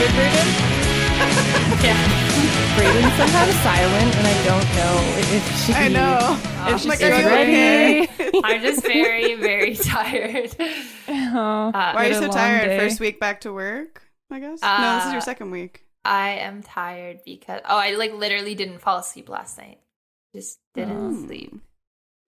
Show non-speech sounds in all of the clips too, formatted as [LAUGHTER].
good, Brayden? Yeah. Brayden's somehow silent, and I don't know if she. I know. If I'm she's like, are you ready. [LAUGHS] I'm just very, very tired. Oh, Uh, Why are you so tired? day. First week back to work, I guess. no, this is your Uh, second week. I am tired because oh, I like literally didn't fall asleep last night. Just didn't Oh. sleep.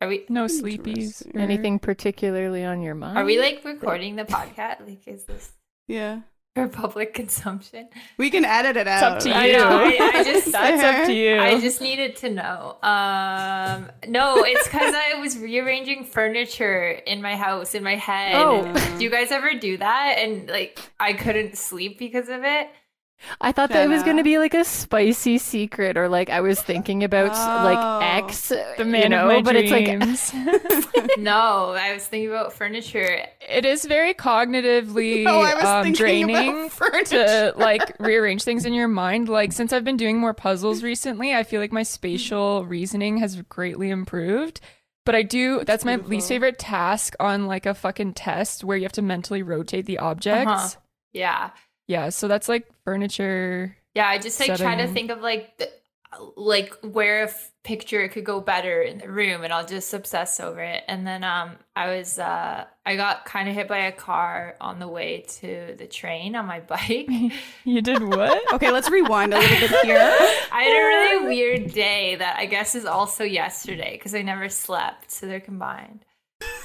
Are we? no sleepies. Anything particularly on your mind? Are we like recording the podcast? Like, is this Yeah. [LAUGHS] for public consumption? We can edit it out. up to I know. I, I just That's up to you. I just needed to know. Um, no, it's because I was rearranging furniture in my house in my head. Oh. Do you guys ever do that? And like, I couldn't sleep because of it. I thought that it was going to be like a spicy secret, or like I was thinking about Oh. like X, The you know, of my but it's like. [LAUGHS] No, I was thinking about furniture. it is very cognitively [LAUGHS] No, um, draining [LAUGHS] to like rearrange things in your mind. Like since I've been doing more puzzles recently, I feel like my spatial reasoning has greatly improved. But I do that's my least favorite task on like a fucking test where you have to mentally rotate the objects. Uh-huh. Yeah. Yeah, so that's like furniture. Yeah, I just like try to think of like the, like where a f- picture could go better in the room and I'll just obsess over it. And then um I was uh I got kind of hit by a car on the way to the train on my [LAUGHS] bike. [LAUGHS] You did what? [LAUGHS] Okay, let's rewind a little bit here. I had a really weird day that I guess is also yesterday because I never slept, so they're combined.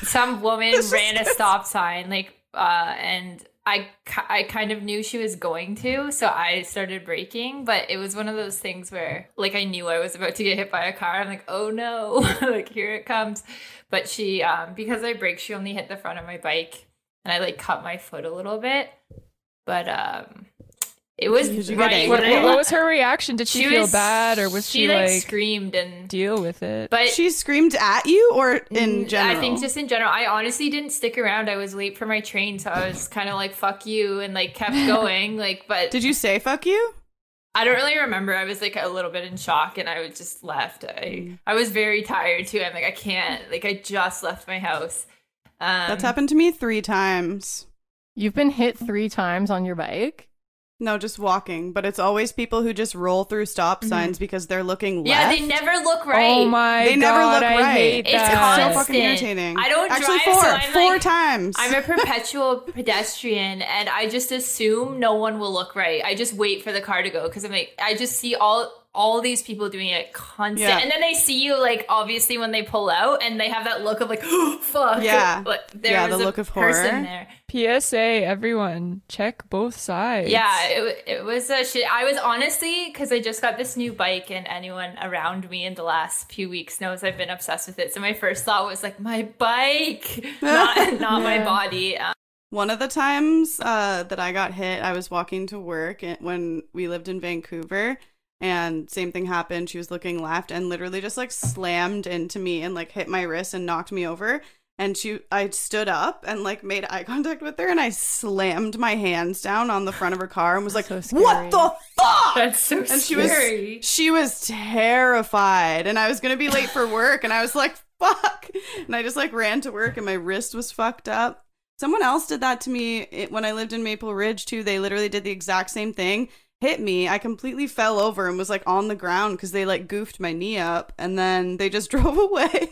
Some woman ran a stop sign, like, uh, and I, I kind of knew she was going to, so I started braking. But it was one of those things where, like, I knew I was about to get hit by a car. I'm like, oh no, [LAUGHS] like here it comes. But she, um, because I braked, she only hit the front of my bike, and I like cut my foot a little bit. But um, it was Did you get right what, what was her reaction? Did she, feel was- bad or was she, like, like screamed and deal with it? but She screamed at you or in Mm, general? I think just in general. I honestly didn't stick around. I was late for my train, so I was kind of like "fuck you" and like kept [LAUGHS] going. Like, but Did you say fuck you? I don't really remember. I was like a little bit in shock, and I was just left. I I was very tired too. I'm like I can't. Like I just left my house. Um, That's happened to me three times. You've been hit three times on your bike. No, just walking, but it's always people who just roll through stop mm-hmm. signs because they're looking left. Yeah, they never look oh right. Oh my They never look I right. hate It's that. so fucking irritating. I don't actually drive, four, so I'm four like- times. I'm a perpetual [LAUGHS] pedestrian and I just assume no one will look right. I just wait for the car to go because I'm like I just see all all these people doing it constant Yeah. and then they see you like obviously when they pull out and they have that look of like oh, [GASPS] fuck Yeah. like, there Yeah, the a look of person horror. there PSA, everyone, check both sides. yeah it, it was a shit I was honestly because I just got this new bike and anyone around me in the last few weeks knows I've been obsessed with it so my first thought was like my bike [LAUGHS] not, not my body um, One of the times uh, that I got hit, I was walking to work when we lived in Vancouver, and same thing happened. She was looking left and literally just like slammed into me and like hit my wrist and knocked me over. And she, I stood up and like made eye contact with her, and I slammed my hands down on the front of her car and was like, So "What the fuck?" that's so and she scary. was she was terrified and i was gonna be late for work and i was like fuck. And i just like ran to work and my wrist was fucked up. Someone else did that to me when i lived in maple ridge too. They literally did the exact same thing hit me i completely fell over and was like on the ground because they like goofed my knee up and then they just [LAUGHS] drove away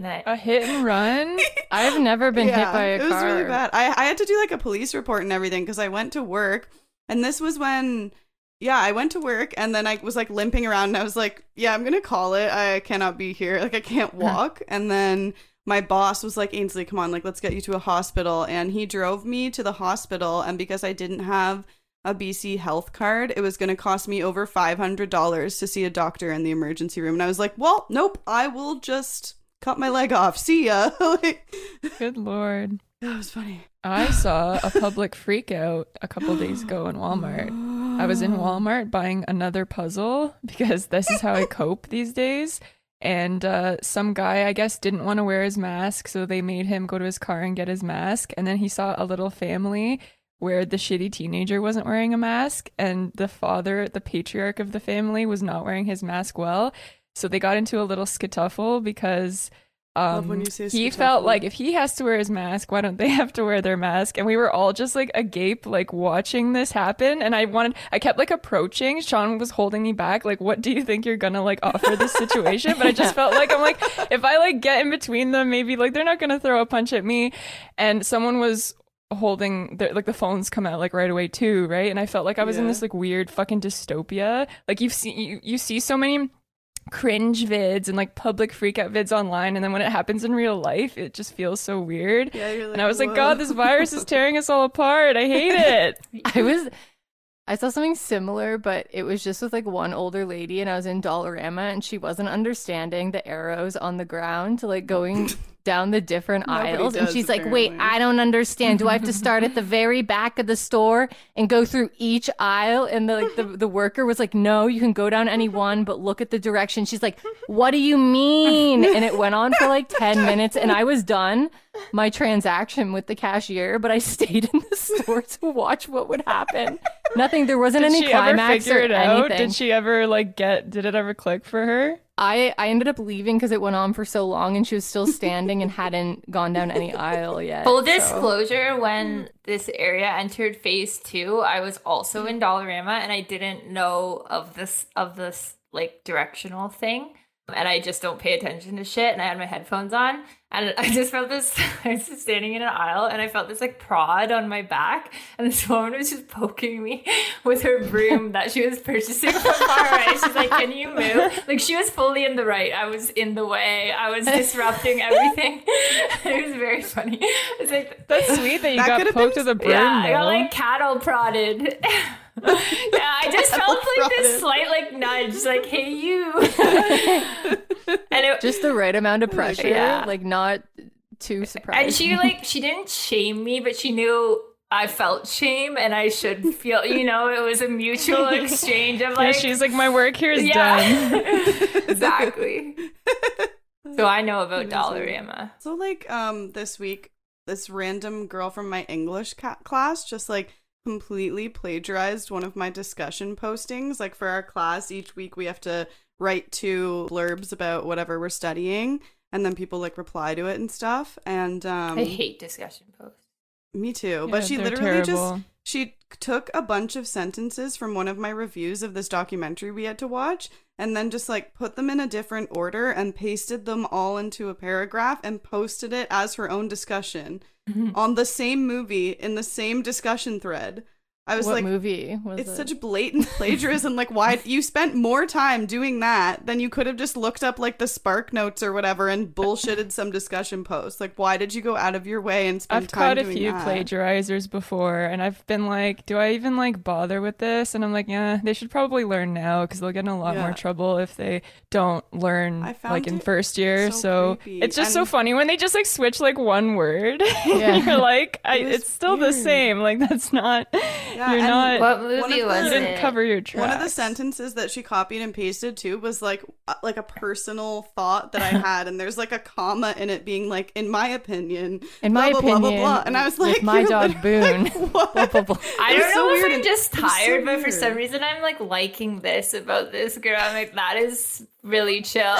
Nice. A hit and run? [LAUGHS] I've never been hit by a car. it was really bad. I, I had to do like a police report and everything because I went to work, and this was when, yeah, I went to work and then I was like limping around and I was like, yeah, I'm gonna call it. I cannot be here. Like I can't walk. and then my boss was like, Ainsley, come on, like let's get you to a hospital. And he drove me to the hospital, and because I didn't have a BC health card, it was going to cost me over $500 to see a doctor in the emergency room. And I was like, well, nope, I will just cut my leg off. [LAUGHS] See ya. like, [LAUGHS] Good lord. that was funny. I saw a public freak out a couple days ago in Walmart. I was in [GASPS] Walmart buying another puzzle [LAUGHS] because this is how I cope these days. And uh, some guy, I guess, didn't want to wear his mask, so they made him go to his car and get his mask. And then he saw a little family where the shitty teenager wasn't wearing a mask, and the father, the patriarch of the family, was not wearing his mask well. So they got into a little scuffle because um, when you say he felt like if he has to wear his mask, why don't they [LAUGHS] have to wear their mask? And we were all just like agape, like watching this happen. And I wanted, I kept like approaching. Sean was holding me back, like, what do you think you're gonna like offer this situation? But I just felt like I'm like, if I like get in between them, maybe like they're not gonna throw a punch at me. And someone was holding their like the phones come out like right away too right? And i felt like i was in this like weird fucking dystopia. Like you've seen you, you see so many cringe vids and like public freak out vids online and then when it happens in real life it just feels so weird. Yeah, you're and i was like god this virus is tearing us all apart. I hate [LAUGHS] it. [LAUGHS] I was I saw something similar, but it was just with like one older lady and I was in Dollarama and she wasn't understanding the arrows on the ground, like going [LAUGHS] down the different Nobody aisles. and she's like, Wait. I don't understand. Do I have to start at the [LAUGHS] very back of the store and go through each aisle? And the like the, the worker was like, No, you can go down any one, but look at the direction. She's like, What do you mean? And it went on for like 10 minutes and I was done my transaction with the cashier, but I stayed in the store to watch what would happen. Nothing. There wasn't did any climax or out anything. did she ever like get did it ever click for her I I ended up leaving because it went on for so long, and she was still standing and [LAUGHS] hadn't gone down any aisle yet. Full so- disclosure, when mm. this area entered phase two, I was also in Dollarama and I didn't know of this of this like directional thing. And I just don't pay attention to shit and I had my headphones on and [LAUGHS] I just felt this [LAUGHS] I was just standing in an aisle and I felt this like prod on my back and this woman was just poking me [LAUGHS] with her broom that she was purchasing from far away. She's like, Can you move? Like she was fully in the right. I was in the way. I was disrupting everything. it was very funny. It's like that's sweet that you That got could've poked been- with a broom yeah, I got like cattle prodded. [LAUGHS] yeah, I just felt like this slight like nudge, like, hey you. [LAUGHS] and it just the right amount of pressure, Yeah. like not too surprising. and she like she didn't shame me, but she knew I felt shame and I should feel you know, it was a mutual [LAUGHS] exchange of yeah, like she's like my work here is done exactly. So I know about Amazing. Dollarama. So like um this week, this random girl from my English ca- class just like completely plagiarized one of my discussion postings. Like for our class, each week we have to write two blurbs about whatever we're studying, and then people like reply to it and stuff. And um, I hate discussion posts. me too. Yeah, but she they're literally just she took a bunch of sentences from one of my reviews of this documentary we had to watch and then just like put them in a different order and pasted them all into a paragraph and posted it as her own discussion mm-hmm. on the same movie in the same discussion thread. I was what like movie was it's it? such blatant [LAUGHS] plagiarism. like, why you spent more time doing that than you could have just looked up like the Spark Notes or whatever and bullshitted some discussion post. Like, why did you go out of your way and spend I've time caught a few that? plagiarizers before, and I've been like, do I even like bother with this? And I'm like, yeah, they should probably learn now because they'll get in a lot Yeah. more trouble if they don't learn like in first year. so So, it's just so funny when they just like switch like one word. [LAUGHS] Yeah. you're like, I, it's still the same. Like that's not. Yeah, you're and not. What One movie was the- you didn't it? cover your tracks. One of the sentences that she copied and pasted too was like uh, like a personal thought that I [LAUGHS] had, and there's like a comma in it being like, "In my opinion," In my blah, blah, opinion, blah, blah, blah. and I was like, my "You're [LAUGHS] dog [LAUGHS] like- what? Blah, blah, blah. I don't know so if weird. I'm and- just it was so tired, but for some reason I'm like liking this about this girl. I'm like, that is really chill.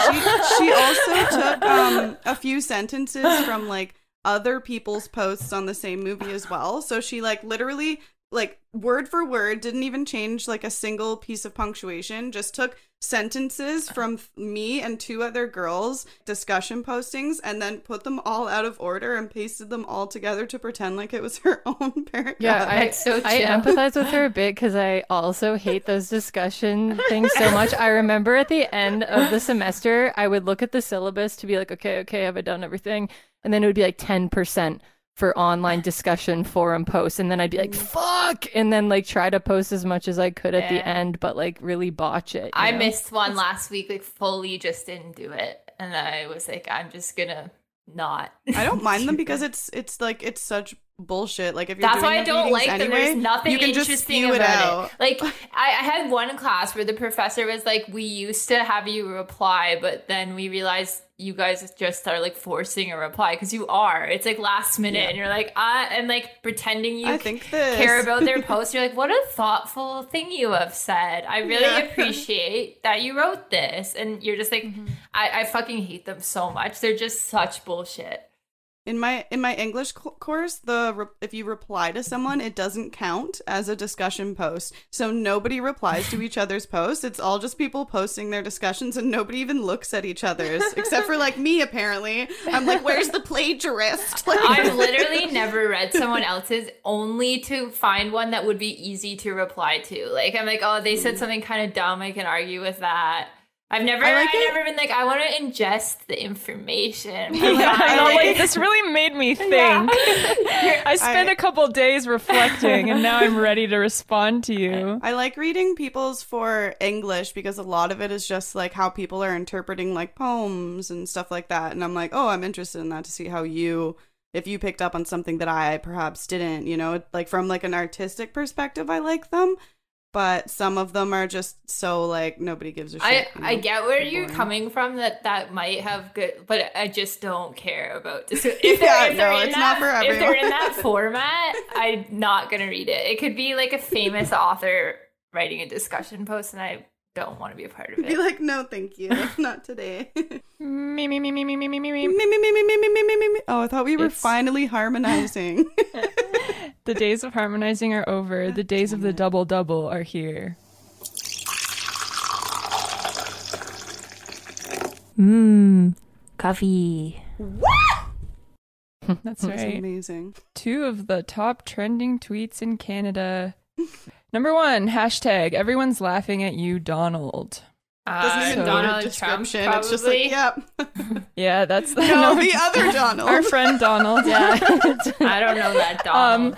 she also took um, a few sentences from like other people's posts on the same movie as well. So she like literally like word for word didn't even change like a single piece of punctuation, just took sentences uh-huh. from me and two other girls discussion postings and then put them all out of order and pasted them all together to pretend like it was her [LAUGHS] own paragraph. Yeah, I, so I empathize with her a bit because I also hate those discussion things so much. I remember at the end of the semester, I would look at the syllabus to be like, okay, okay, have I done everything? And then it would be like 10% for online discussion forum posts. And then I'd be like, mm. fuck! And then like try to post as much as I could at the end, but like really botch it. I know? missed one last week, like fully just didn't do it. And I was like, I'm just gonna not. I don't mind them [LAUGHS] because it's it's like it's such bullshit. Like if you're That's doing why I don't meetings like them. anyway, There's nothing you can just interesting spew it about out. it. Like I, I had one class where the professor was like, "We used to have you reply, but then we realized you guys just are like forcing a reply because you are. It's like last minute, and you're like, ah, and like pretending you this care about their [LAUGHS] post. You're like, what a thoughtful thing you have said. I really Yeah. [LAUGHS] appreciate that you wrote this. And you're just like, Mm-hmm. I, I fucking hate them so much. They're just such bullshit. In my in my English co- course. The re- if you reply to someone, it doesn't count as a discussion post. So nobody replies to each other's posts. It's all just people posting their discussions, and nobody even looks at each other's, except for like me. Apparently, I'm like, "Where's the plagiarist?" [LAUGHS] Like, I've [LAUGHS] literally never read someone else's only to find one that would be easy to reply to. Like I'm like, oh, they said mm. something kind of dumb. I can argue with that. I've never, I I like have it. never been like, I want to ingest the information. [LAUGHS] Yeah, I know, like [LAUGHS] this really made me think. [LAUGHS] I spent I- a couple days reflecting, and now I'm ready to respond to you. I like reading people's for English because a lot of it is just like how people are interpreting like poems and stuff like that. And I'm like, oh, I'm interested in that to see how you, if you picked up on something that I perhaps didn't, you know, like from like an artistic perspective, I like them. But some of them are just so like nobody gives a shit. I, I get where you're boring. coming from that that might have good but I just don't care about this. If Yeah, they're, if they're no, it's that, not for If they're in that format, I'm not gonna read it. It could be like a famous author writing a discussion post and I don't want to be a part of it. Be it. like, no, thank you, not today. Me, me, me, me, me, me, me, me, me, me. me, me, me, me, me, me, me, me, me. Oh, I thought we were It's- finally harmonizing. The days of harmonizing are over. The days of the double double are here. Mmm, coffee. That's That's right. amazing. Two of the top trending tweets in Canada. Number one, hashtag everyone's laughing at you, Donald. Doesn't Uh, even so- know the Donald Trump, description. probably. It's just like, yep. [LAUGHS] Yeah, that's the [LAUGHS] no, [LAUGHS] the other Donald. our friend Donald. Yeah. I don't know that Donald.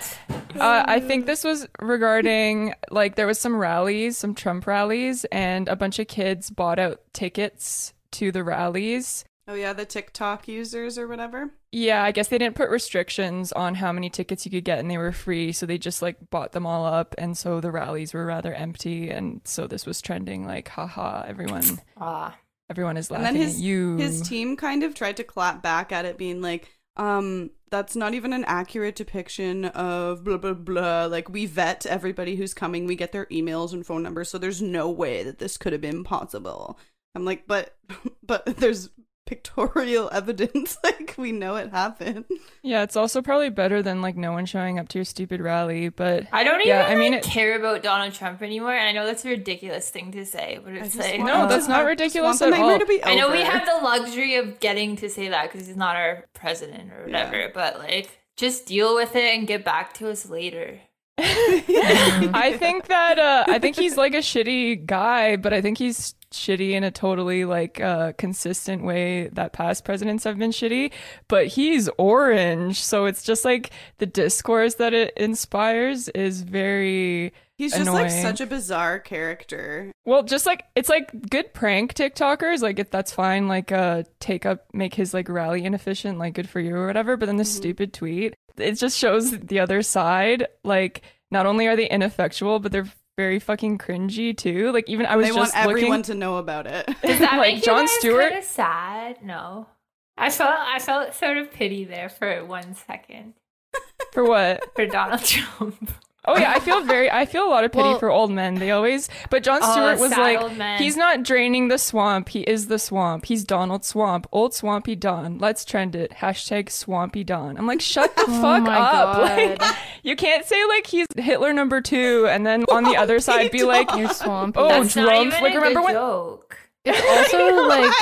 Uh, I think this was regarding like there was some rallies, some Trump rallies, and a bunch of kids bought out tickets to the rallies. Oh yeah, the TikTok users or whatever. Yeah, I guess they didn't put restrictions on how many tickets you could get, and they were free, so they just like bought them all up, and so the rallies were rather empty, and so this was trending like, haha, everyone, Ah. everyone is laughing And then his at you. his team kind of tried to clap back at it, being like, um, that's not even an accurate depiction of blah blah blah. Like we vet everybody who's coming, we get their emails and phone numbers, so there's no way that this could have been possible. I'm like, but [LAUGHS] but there's pictorial [LAUGHS] evidence, [LAUGHS] like we know it happened. yeah, it's also probably better than like no one showing up to your stupid rally, but I don't even Yeah, I mean, like, it- care about Donald Trump anymore. And I know that's a ridiculous thing to say, but I it's like want- No, that's not ridiculous at all. I know we have the luxury of getting to say that because he's not our president or whatever, Yeah. but like just deal with it and get back to us later. [LAUGHS] I think that uh, I think he's like a shitty guy, but I think he's shitty in a totally like uh, consistent way that past presidents have been shitty. But he's orange, so it's just like the discourse that it inspires is very He's just like such a bizarre character. well, just like it's like good prank TikTokers, like if that's fine, like uh take up make his like rally inefficient, like good for you or whatever. But then the stupid tweet, it just shows the other side. Like not only are they ineffectual, but they're very fucking cringy too. Like even I was just. They want just everyone looking. to know about it. [LAUGHS] Does that [LAUGHS] Like make Jon Stewart? kind of sad? No. I felt I felt sort of pity there for one second For what? for Donald [LAUGHS] Trump. Oh yeah, I feel very. I feel a lot of pity Well- for old men. They always, but Jon Oh, Stewart was like, he's not draining the swamp. He is the swamp. He's Donald Swamp, old swampy Don. Let's trend it. Hashtag swampy Don. I'm like, shut the [LAUGHS] Oh fuck my up. [LAUGHS] Like, you can't say like he's Hitler number two, and then on the [LAUGHS] other side be like, You're swampy. Oh, That's not even Like, a remember good when- joke. it's also like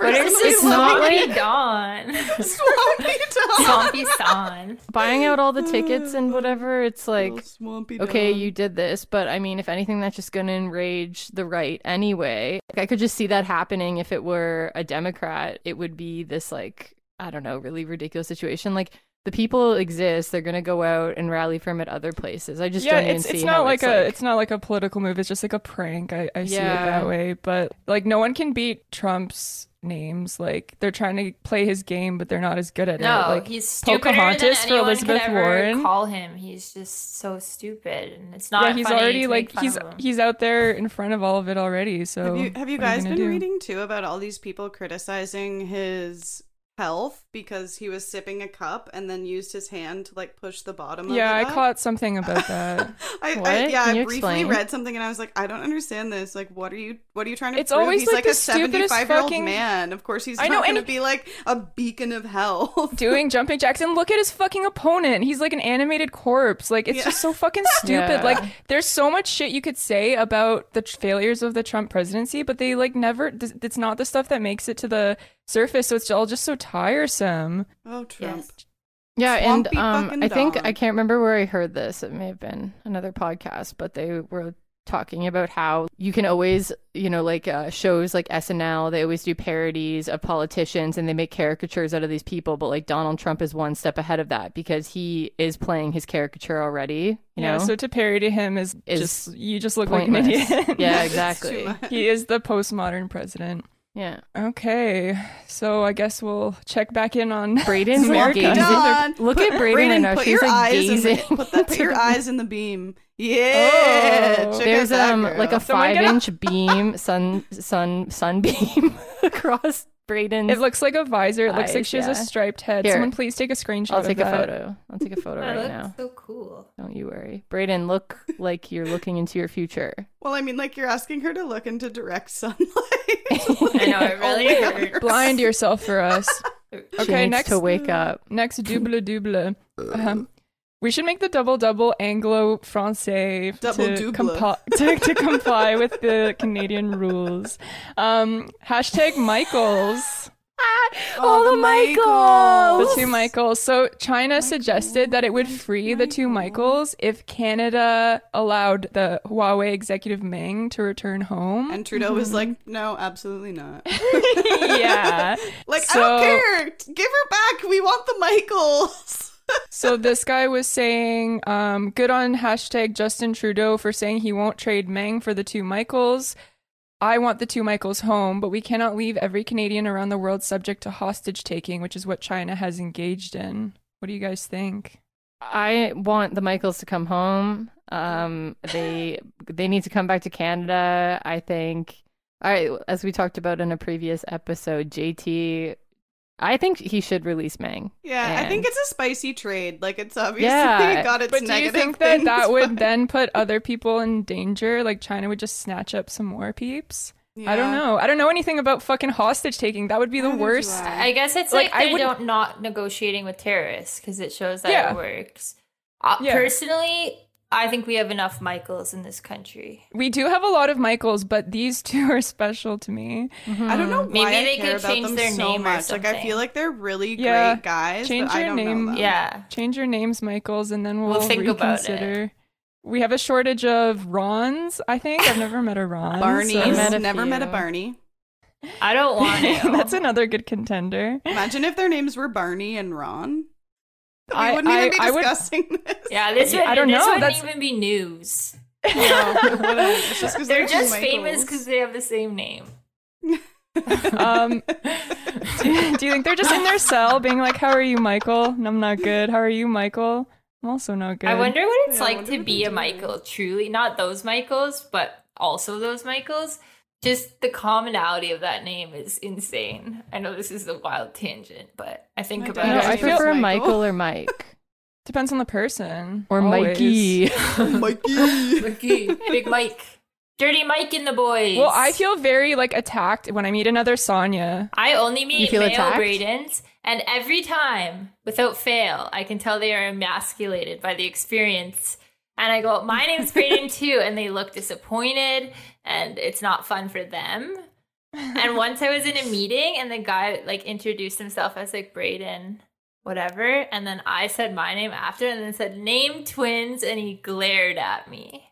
But it's not loving [LAUGHS] [LAUGHS] Swampy Don. Swampy Dog. Swampy Son. buying out all the tickets and whatever. It's like Swampy okay, you did this, but I mean, if anything, that's just going to enrage the right anyway. Like, I could just see that happening if it were a Democrat. It would be this, like, I don't know, really ridiculous situation. Like, the people exist. They're gonna go out and rally for him at other places. I just yeah, don't even it's see it's how not like it's a it's not like a political move. It's just like a prank. I, I see it that way. But like no one can beat Trump's names. Like they're trying to play his game, but they're not as good at No, it. Like he's stupider than Pocahontas for Elizabeth could ever Warren. Call him. He's just so stupid, and it's not. yeah, he's funny already to like he's he's out there in front of all of it already. So Have you have you guys gonna been do? reading too about all these people criticizing his health because he was sipping a cup and then used his hand to like push the bottom Yeah, of I up? caught something about that. [LAUGHS] I, I What? yeah, Can you I briefly explain? read something and I was like, I don't understand this. Like, what are you what are you trying to It's prove? always, He's like, like, a seventy five year old fucking- man. Of course he's I not know, and gonna be like a beacon of health. [LAUGHS] doing jumping jacks and look at his fucking opponent. He's like an animated corpse. Like it's Yeah. just so fucking [LAUGHS] stupid. Yeah. Like there's so much shit you could say about the tr- failures of the Trump presidency, but they like never. th- It's not the stuff that makes it to the surface. So it's all just so tiresome. Oh Trump. Yes. Yeah, and um, fucking I think dog. I can't remember where I heard this. It may have been another podcast, but they were talking about how you can always, you know, like uh, shows like SNL, they always do parodies of politicians and they make caricatures out of these people. But like Donald Trump is one step ahead of that because he is playing his caricature already. You yeah. know, So to parody him is, Is just you just look pointless. like an idiot. yeah, [LAUGHS] exactly. he is the postmodern president. Yeah, Okay, so I guess we'll check back in on [LAUGHS] Braden's America. Look Put- at Braden right now. Put She's your like eyes gazing. In the, [LAUGHS] put, that, [LAUGHS] put your eyes in the beam. Yeah. Oh. There's um girl. like a Someone five inch beam sun sun sunbeam across Braden's. It looks like a visor. It looks like she has yeah. a striped head. Here. Someone please take a screenshot. I'll take of a that. photo. I'll take a photo That right looks now. so cool. Don't you worry. Braden, look [LAUGHS] like you're looking into your future. Well, I mean, like you're asking her to look into direct sunlight. [LAUGHS] I know it really Oh my God. hurts. Blind yourself for us. [LAUGHS] She Okay, needs next to wake up. next double double. Um, we should make the double double Anglo Francais to, compi- [LAUGHS] to, to comply with the Canadian rules. Um, hashtag Michaels. Oh, the Michaels The two Michaels. So China suggested that it would free the two Michaels if Canada allowed the Huawei executive Meng to return home. And Trudeau was like, "No, absolutely not. [LAUGHS] yeah. [LAUGHS] Like I don't care. Give her back. We want the Michaels." So this guy was saying, um, good on hashtag Justin Trudeau for saying he won't trade Meng for the two Michaels. I want the two Michaels home, but we cannot leave every Canadian around the world subject to hostage taking, which is what China has engaged in. What do you guys think? I want the Michaels to come home. Um, they they need to come back to Canada. I think. All right, as we talked about in a previous episode, JT. I think he should release Meng. Yeah, I think it's a spicy trade. Like it's obviously Yeah. [LAUGHS] got its But do you think that things, that would but- then put other people in danger? Like China would just snatch up some more peeps? I don't know. I don't know anything about fucking hostage taking. That would be the Neither worst. I. I guess it's Like, like, I would- don't not negotiating with terrorists because it shows that Yeah. it works. Uh, Yeah. Personally, I think we have enough Michaels in this country. We do have a lot of Michaels, but these [LAUGHS] two are special to me. I don't know mm-hmm. why Maybe I they care could about change them their so name or much. Like I feel like they're really Yeah. great guys. Change but I your don't name. Know them. Yeah. Change your names, Michaels, and then we'll, We'll think about it. reconsider. We have a shortage of Rons. I think I've never met a Ron. [LAUGHS] Barney's so- met a never met a. Barney. I don't want [LAUGHS] to. That's another good contender. Imagine if their names were Barney and Ron. We I- wouldn't even be I would- discussing this. yeah, this would, I don't this know, wouldn't that's- even be news. [LAUGHS] No, whatever. It's just 'cause They're two just famous because they have the same name. [LAUGHS] Um, do, do you think they're just in their cell being like, "How are you, Michael?" And I'm not good. How are you, Michael? I'm also not good. I wonder what it's Yeah, like to be a doing. Michael. Truly, not those Michaels, but also those Michaels. Just the commonality of that name is insane. I know this is a wild tangent, but I think My about dad it. I His name is prefer Michael. Michael or Mike [LAUGHS] Depends on the person. or always. [LAUGHS] Mikey. Mikey. Mickey, Big Mike, Dirty Mike and the boys. Well, I feel very like attacked when I meet another Sonya. I only meet male attacked? Bradens, and every time, without fail, I can tell they are emasculated by the experience. And I go, "My name's [LAUGHS] Braden too," and they look disappointed, and it's not fun for them. And [LAUGHS] once I was in a meeting, and the guy like introduced himself as like Braden, whatever, and then I said my name after, and then said name twins, and he glared at me.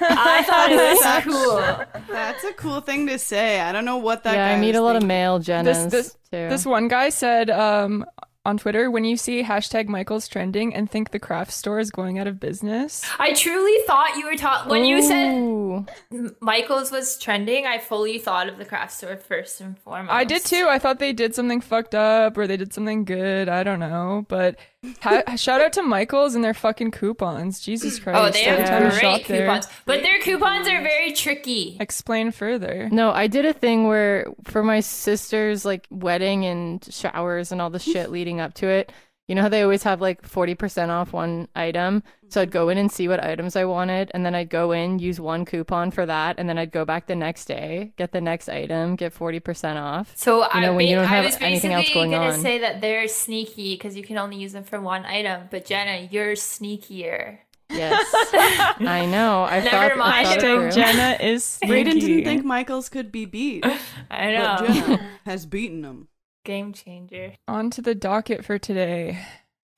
I [LAUGHS] thought it was That's- cool. That's a cool thing to say. I don't know what that. yeah, guy I meet a lot of male Jennas this- too. This one guy said, um, on Twitter when you see hashtag Michael's trending and think the craft store is going out of business. I truly thought you were talking when you said Michael's was trending. I fully thought of the craft store first and foremost. I did too. I thought they did something fucked up or they did something good. I don't know. But ha- [LAUGHS] shout out to Michael's and their fucking coupons. Jesus Christ. Oh, they Every time I have shop great there- coupons, but their coupons are very tricky. Explain further. No, I did a thing where for my sister's like wedding and showers and all the [LAUGHS] shit leading up to it. You know how they always have like 40% off one item? So I'd mm-hmm. go in and see what items I wanted, and then I'd go in, use one coupon for that, and then I'd go back the next day, get the next item, get 40% off. So uh, You know, I, when you don't I have was anything else basically going gonna on. say that they're sneaky because you can only use them for one item. But Jenna, you're sneakier. Yes. [LAUGHS] I know. I Never thought, I thought it Hashtag. Jenna is sneaky. Brayden didn't think Michaels could be beat, [LAUGHS] I but know. Jenna has beaten him. Game changer. On to the docket for today.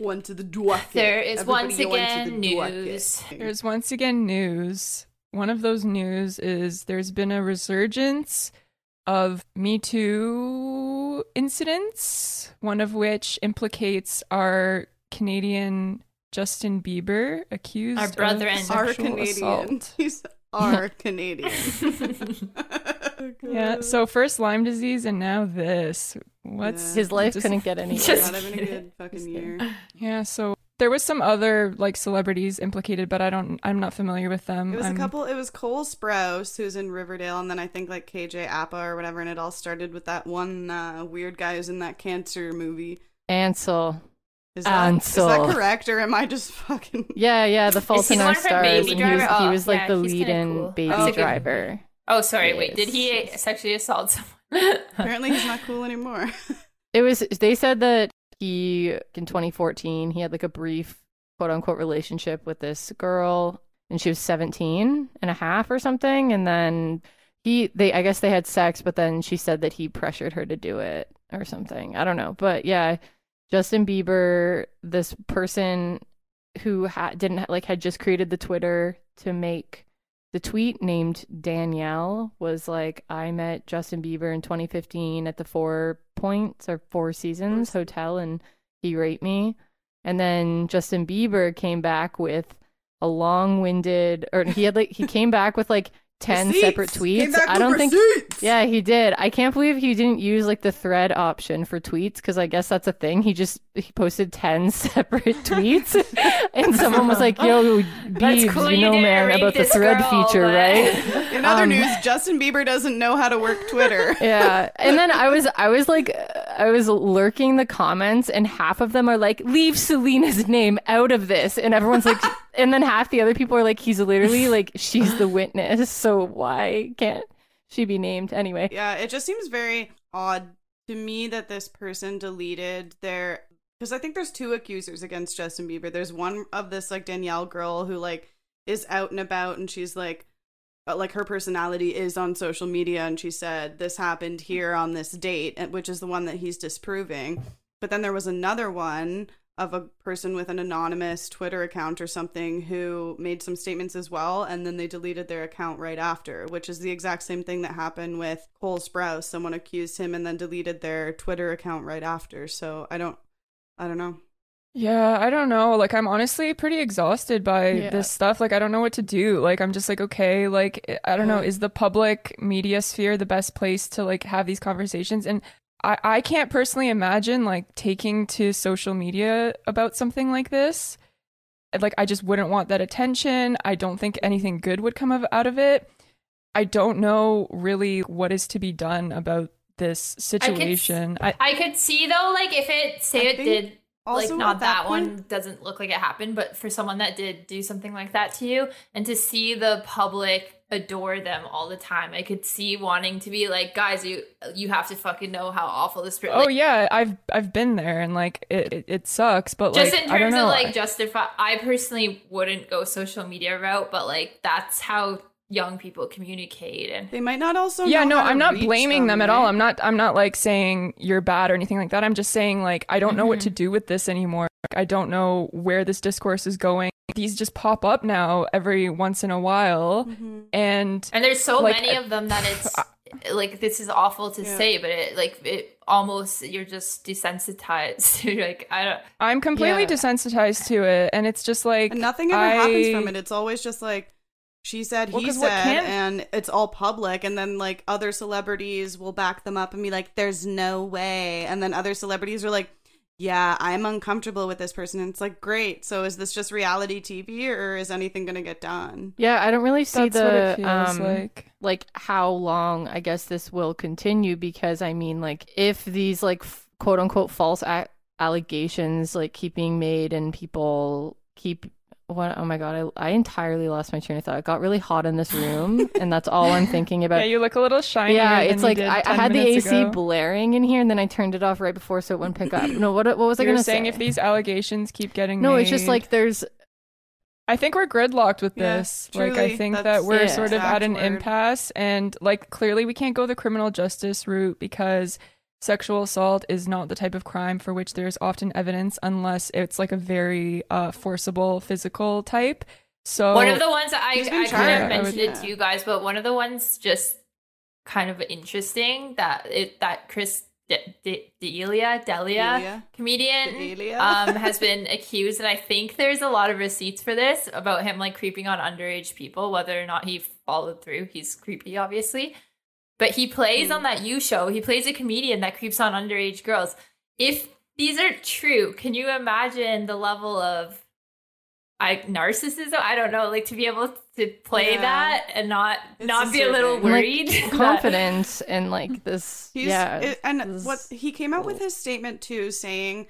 Went to the docket. There is Everybody once again the docket. news. There's once again news. One of those news is there's been a resurgence of Me Too incidents, one of which implicates our Canadian Justin Bieber accused Our brother of and- Our sexual Canadian. assault. [LAUGHS] He's our [LAUGHS] Canadian. [LAUGHS] Yeah, so first Lyme disease and now this. What's Yeah. His life just- couldn't get any [LAUGHS] Just- Not having a good fucking year. [LAUGHS] Yeah, so there was some other like celebrities implicated, but I don't I'm not familiar with them. It was I'm- a couple. It was Cole Sprouse, who's in Riverdale, and then I think like KJ Apa or whatever. And it all started with that one uh, weird guy who's in that cancer movie. Ansel. Is that Ansel. correct, or am I just fucking? [LAUGHS] Yeah, yeah, the Fault in Our Stars. And he was, Driver? he Oh, was like yeah, the lead in cool. Baby Oh, okay. Driver. Oh, sorry. Wait, did he sexually assault someone? [LAUGHS] Apparently, he's not cool anymore. [LAUGHS] It was they said that he in 2014 he had like a brief quote unquote relationship with this girl and she was 17 and a half or something and then he they I guess they had sex but then she said that he pressured her to do it or something. I don't know. But yeah, Justin Bieber this person who had didn't like had just created the Twitter to make the tweet named Danielle was like, I met Justin Bieber in 2015 at the Four Points or Four Seasons Hotel and he raped me. And then Justin Bieber came back with a long winded, or he had like, he came back with like 10 separate Receipts! Came tweets. I don't think, receipts! yeah, he did. I can't believe he didn't use like the thread option for tweets because I guess that's a thing. He just he posted 10 [LAUGHS] separate tweets [LAUGHS] and someone was like, yo, Biebs, cool you you know, man, about the thread girl, feature, but- right? [LAUGHS] In other Um, news, Justin Bieber doesn't know how to work Twitter. yeah and then i was i was like i was lurking the comments and half of them are like leave selena's name out of this and everyone's like and then half the other people are like he's literally like she's the witness so why can't she be named anyway Yeah, it just seems very odd to me that this person deleted their because I think there's two accusers against Justin Bieber. There's one of this like Danielle girl who like is out and about and she's like uh, like her personality is on social media and she said this happened here on this date which is the one that he's disproving. But then there was another one of a person with an anonymous Twitter account or something who made some statements as well, and then they deleted their account right after, which is the exact same thing that happened with Cole Sprouse. Someone accused him and then deleted their Twitter account right after. So I don't, I don't know. Yeah, I don't know. Like, I'm honestly pretty exhausted by Yeah. this stuff. Like, I don't know what to do. Like, I'm just like, okay, like, I don't know. Is the public media sphere the best place to like have these conversations? And I, I can't personally imagine like taking to social media about something like this. Like, I just wouldn't want that attention. I don't think anything good would come of, out of it. I don't know really what is to be done about this situation. I, I could see though, like if it say I it think did like not that, that one doesn't look like it happened, but for someone that did do something like that to you and to see the public adore them all the time, I could see wanting to be like, guys, you you have to fucking know how awful this. oh like, yeah, I've I've been there and like it it, it sucks. But Just like in I don't terms of like justify, I personally wouldn't go social media route, but like that's how young people communicate and They might not also. yeah know no how i'm not blaming them, at all i'm not i'm not like saying you're bad or anything like that i'm just saying like i don't know what to Mm-hmm. do with this anymore Like, i don't know where this discourse is going these just pop up now every once in a while Mhm. and and there's so Like, many of them that it's [LAUGHS] like this is awful to Yeah. say, but it like it almost you're just desensitized [LAUGHS] to like I don't I'm completely Yeah. desensitized to it, and it's just like And nothing ever happens from it. It's always just like she said, Well, he 'cause what said, can- and it's all public. And then like other celebrities will back them up and be like, "There's no way." And then other celebrities are like, "Yeah, I'm uncomfortable with this person." And it's like, great. So is this just reality TV, or is anything gonna get done? Yeah, I don't really see That's what the it feels um like. like how long I guess this will continue because I mean like if these like f- quote unquote false a- allegations like keep being made and people keep what oh my god I, I entirely lost my train of thought it got really hot in this room and that's all I'm thinking about Yeah, you look a little shinier. yeah it's like I, I had the AC ago. blaring in here and then I turned it off right before so it wouldn't pick up no what what was I You're gonna saying say if these allegations keep getting no it's just like there's I think we're gridlocked with Yeah, this. like I think that we're the sort of exact at an word. impasse and like clearly we can't go the criminal justice route because sexual assault is not the type of crime for which there's often evidence unless it's like a very uh forcible physical type. So one of the ones that I, I kind of mentioned Yeah, I it would- to you guys, but one of the ones just kind of interesting that it that Chris De- De- D'Elia D'Elia D'Elia? comedian D'Elia? um [LAUGHS] has been accused and I think there's a lot of receipts for this about him like creeping on underage people whether or not he followed through he's creepy obviously but he plays Hmm. on that you show. He plays a comedian that creeps on underage girls. If these are true can you imagine the level of I narcissism? I don't know like to be able to play Yeah. that and not It's not be a little worried. [LAUGHS] Like, confidence and like this He's, yeah it- and this what is he came out with his statement too, saying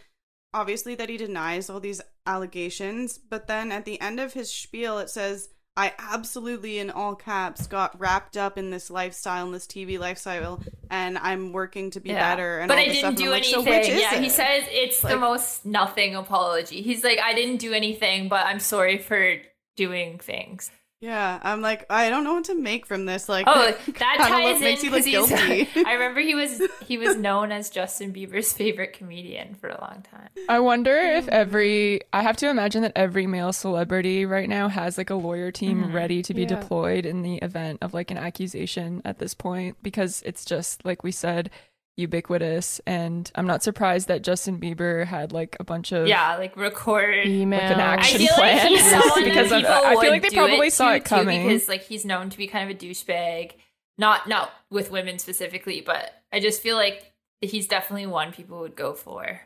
obviously that he denies all these allegations, but then at the end of his spiel, it says, "I absolutely, in all caps, got wrapped up in this lifestyle, in this TV lifestyle, and I'm working to be Yeah. better." And but all I didn't stuff. And do I'm like, anything. So yeah, he says it's the most nothing apology. He's like, I didn't do anything, but I'm sorry for doing things. Yeah, I'm like, I don't know what to make from this. Like, Oh, [LAUGHS] that kinda ties look- in makes you look because guilty. he's. [LAUGHS] I [LAUGHS] remember he was he was known as Justin Bieber's favorite comedian for a long time. I wonder if every I have to imagine that every male celebrity right now has like a lawyer team mm-hmm. ready to be Yeah. deployed in the event of like an accusation at this point because it's just like we said ubiquitous and I'm not surprised that Justin Bieber had like a bunch of Yeah, like record. email like an action feel [LAUGHS] like plan he's someone because of- I feel like they probably it saw to, it coming. too, because like he's known to be kind of a douchebag. Not not with women specifically, but I just feel like he's definitely one people would go for.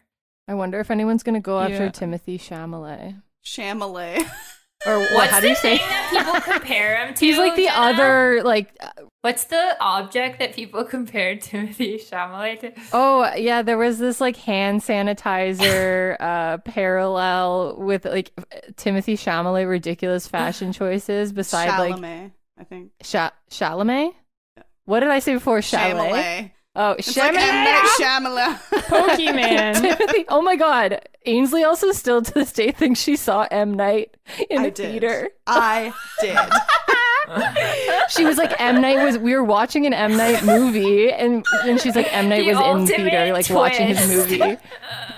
I wonder if anyone's gonna go after Yeah. Timothy Chalamet. Chamelet. [LAUGHS] Or what? What's How do you say? that people [LAUGHS] compare him to? He's like the Jenna? other like. uh, What's the object that people [LAUGHS] compare Timothy Chalamet to? Oh yeah, there was this like hand sanitizer [LAUGHS] uh parallel with like Timothy Chalamet ridiculous fashion choices beside like Chalamet, I think. Sha- Chalamet. What did I say before Chalamet? Chamelet. Oh, It's like Chalamet. Pokemon. Timothy. Oh my God. Ainsley also still to this day thinks she saw M Night in I the did. theater. I did. [LAUGHS] She was like M Night was. We were watching an M Night movie, and then she's like M Night The was in ultimate theater, like watching his movie. [LAUGHS]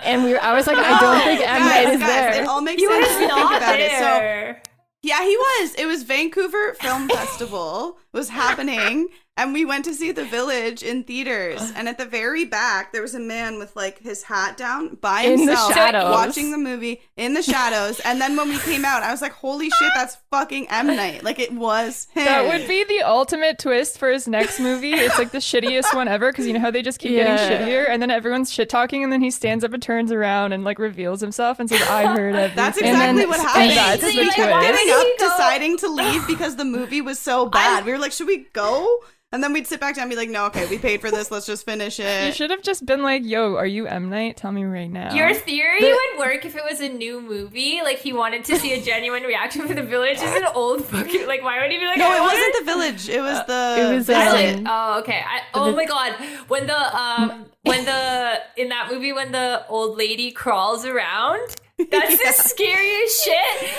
And we were, I was like, I don't think M Night is guys, there. It all makes He sense was think not about it. So yeah, he was. It was Vancouver Film Festival was happening, and we went to see The Village in theaters. And at the very back, there was a man with like his hat down by In himself, shadows. watching the movie in the shadows. And then when we came out, I was like, "Holy shit, that's fucking M Night!" Like it was him. That would be the ultimate twist for his next movie. It's like the shittiest one ever because you know how they just keep Yeah. getting shittier, and then everyone's shit talking, and then he stands up and turns around and like reveals himself and says, "I heard everything." That's And exactly then- what and happened. that's We the kept twist. getting up, did he go- deciding to leave because the movie was so bad. we were like, "Should we go?" And then we'd sit back down and be like, "No, okay, we paid for this. Let's just finish [LAUGHS] it. You should have just been like, "Yo, are you M Night? Tell me right now." Your theory The- would work if it was a new movie. Like he wanted to see a genuine reaction for the village. Is an [LAUGHS] old fucking like why would he be like? No, I it wanted- wasn't the village. It was the. it was, I um, like, oh, okay. I, oh my god, when the um when the in that movie when the old lady crawls around That's the [LAUGHS] scariest shit.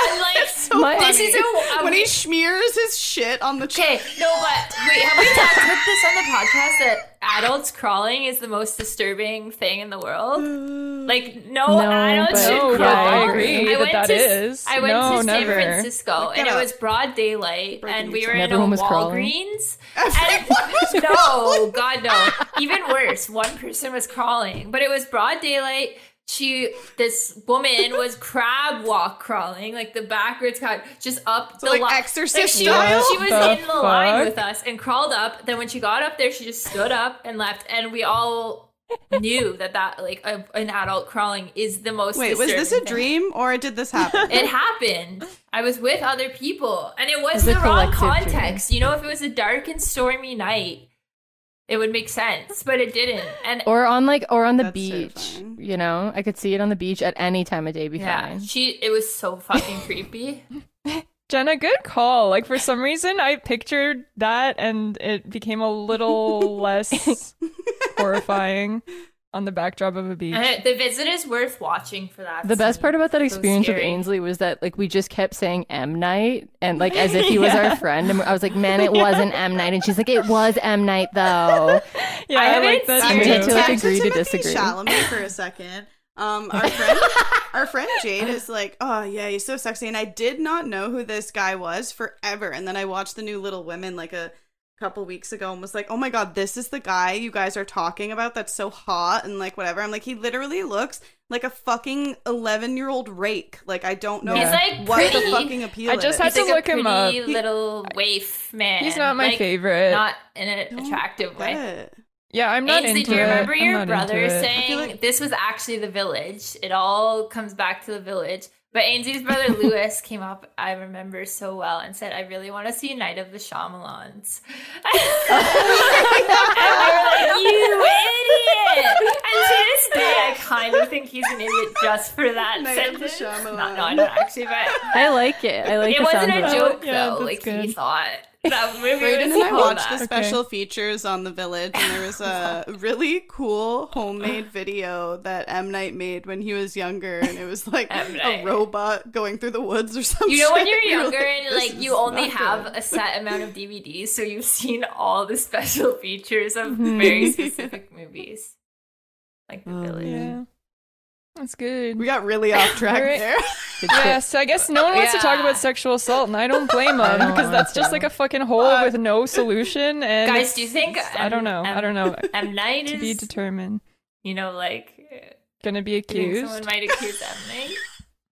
And like, so My- this is a, a when he we- smears his shit on the Okay, no, but wait, have we talked about this on the podcast that adults crawling is the most disturbing thing in the world? Mm. Like, no, No, adults but- should No, crawl. but I agree that went that to, is. I went No, to San never. Francisco, Look and it it was broad daylight, Breaking and we were in a Everyone was crawling. Walgreens. And [LAUGHS] no, God, no. Even worse, one person was crawling, but it was broad daylight. She, this woman was crab walk crawling, like the backwards crowd, just up So the like li- Exorcist she, style? She was The in the line with us and crawled up. Then when she got up there, she just stood up and left, and we all knew that that like a, an adult crawling is the most. Wait, was this a thing. dream or did this happen? It happened. I was with other people, and it was It's a the wrong collective context. You know, if it was a dark and stormy night, it would make sense, but it didn't. And Or on like or on the That's beach. terrifying. You know, I could see it on the beach at any time of day. Be yeah, fine. she. It was so fucking creepy. [LAUGHS] Jenna, good call. Like for some reason, I pictured that, and it became a little [LAUGHS] less horrifying on the backdrop of a beach. And the visit is worth watching for that. The best part about that So experience with scary. Ainsley was that like we just kept saying M Night and like as if he [LAUGHS] was our friend and I was like, man, it wasn't M Night and she's like, it was M Night though. [LAUGHS] yeah, I I, like that seen We too. had to, like, Back agree to Timothée disagree. Chalamet for a second. Um, our friend, [LAUGHS] our friend Jade is like, oh yeah, he's so sexy, and I did not know who this guy was forever. And then I watched the new Little Women like a couple weeks ago and was like, oh my god, this is the guy you guys are talking about. That's so hot and like whatever. I'm like, he literally looks like a fucking eleven year old rake. Like I don't know He's, like, what the fucking appeal. I just is. had to like look a him up. pretty little waif man. He's not my Like, favorite. Not in an attractive way. it. yeah, I'm not Ainsley, into do you remember I'm your brother saying like- this was actually the village? It all comes back to the village. But Ainsley's brother Lewis came up, I remember so well, and said, I really want to see Night of the Shyamalans. and we were like, you idiot! And to this day, I kind of think he's an idiot just for that Night of the sentence. Shyamalan. Not, no, I don't actually, but I like it. I like it the wasn't a joke, though. that's Like, he good. thought that [LAUGHS] movie Braden was and I cool watched the enough. special features on the village, and there was a [LAUGHS] really cool homemade video that M Night made when he was younger, and it was like [LAUGHS] a robot going through the woods or something. You know when you're younger and "This like you only have good." a set amount of DVDs, so you've seen all the special features of Mm-hmm. very specific movies, like The Oh, Village. Yeah, that's good. We got really off track Alright. there. [LAUGHS] Good. Yeah, so I guess no one wants to talk about sexual assault, and I don't blame [LAUGHS] them because want that's just like a fucking hole with no solution. And Guys, do you think I don't know. I don't know. M Night [LAUGHS] to be determined, you know like gonna be do you think accused. someone might accuse M Night?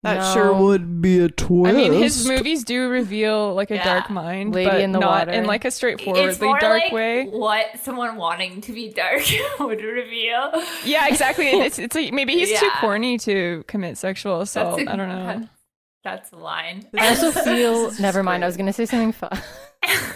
That No. sure would be a twist. I mean, his movies do reveal like a Yeah. dark mind, Lady but in the not Water. in like a It's straightforwardly more dark like way. what someone wanting to be dark [LAUGHS] would reveal. Yeah, exactly. It's it's like, maybe he's too corny to commit sexual assault. a- I don't know. That's a line. [LAUGHS] [LAUGHS] I also feel never mind. great. I was gonna say something fun.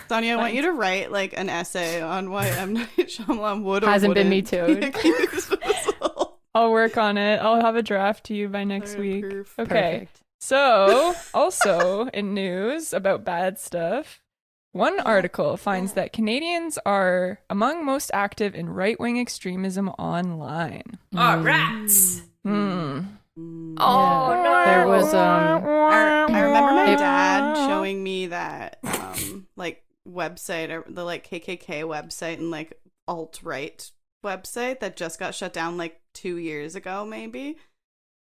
Sonia, I want you to write like an essay on why M Night Shyamalan would or Hasn't been wouldn't Me Too'd. be accused of assault. I'll work on it. I'll have a draft to you by next Alright, week. perf. Okay. Perfect. So, also in news about bad stuff, one article finds that Canadians are among most active in right wing extremism online. Oh, rats. Hmm. Mm. Oh no. There was um I, I remember my It- dad showing me that um like website or the like KKK website and like alt right website that just got shut down like two years ago maybe.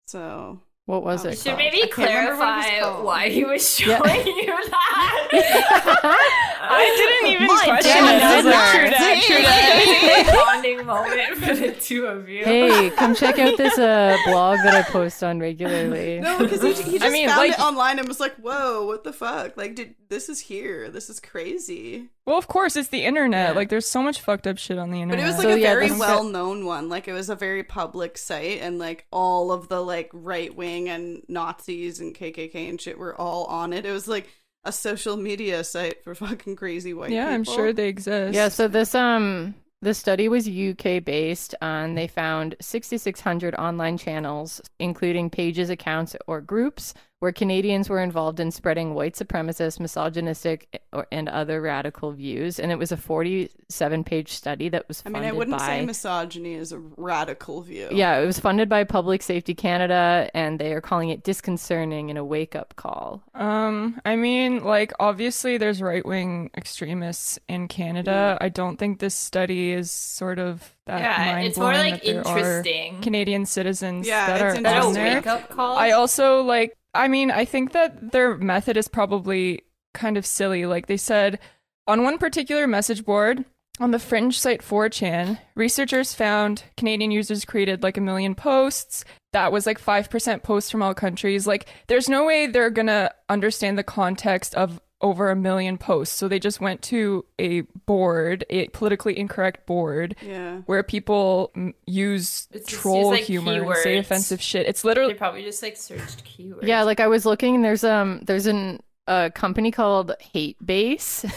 So what was Oh, it? Should called? maybe I can't remember what it was clarify why he was Yeah. showing you that. [LAUGHS] I didn't even My question dad it. I was like, true that, true that. [LAUGHS] bonding moment for the two of you. Hey, come check out this uh blog that I post on regularly. [LAUGHS] no, because he, he just I mean, found like- it online and was like, "Whoa, what the fuck? Like, did this is here? This is crazy." Well, of course, it's the internet. Yeah. Like, there's so much fucked up shit on the internet. But it was like So, a yeah, very well known one. Like it was a very public site, and like all of the like right wing and Nazis and KKK and shit were all on it. It was like a social media site for fucking crazy white people. yeah, people. I'm sure they exist. Yeah, so this um the study was UK based and they found 6600 online channels including pages, accounts or groups where Canadians were involved in spreading white supremacist, misogynistic, or, and other radical views. And it was a 47 page study that was funded by I mean, I wouldn't by. say misogyny is a radical view. yeah, it was funded by Public Safety Canada, and they are calling it disconcerting and a wake up call. Um, I mean, like obviously there's right wing extremists in Canada. I don't think this study is sort of that Yeah, mind it's more like interesting. Canadian citizens Yeah, that it's are That on there. wake up call. I also like I mean, I think that their method is probably kind of silly. Like they said on one particular message board on the fringe site 4chan, researchers found Canadian users created like a million posts. That was like 5% posts from all countries. Like there's no way they're going to understand the context of over a million posts. So they just went to a board, a politically incorrect board Yeah. where people mm, use It's troll use, like, humor and say offensive shit. It's literally they probably just like searched keywords. Yeah, like I was looking, and there's um there's an a company called Hatebase,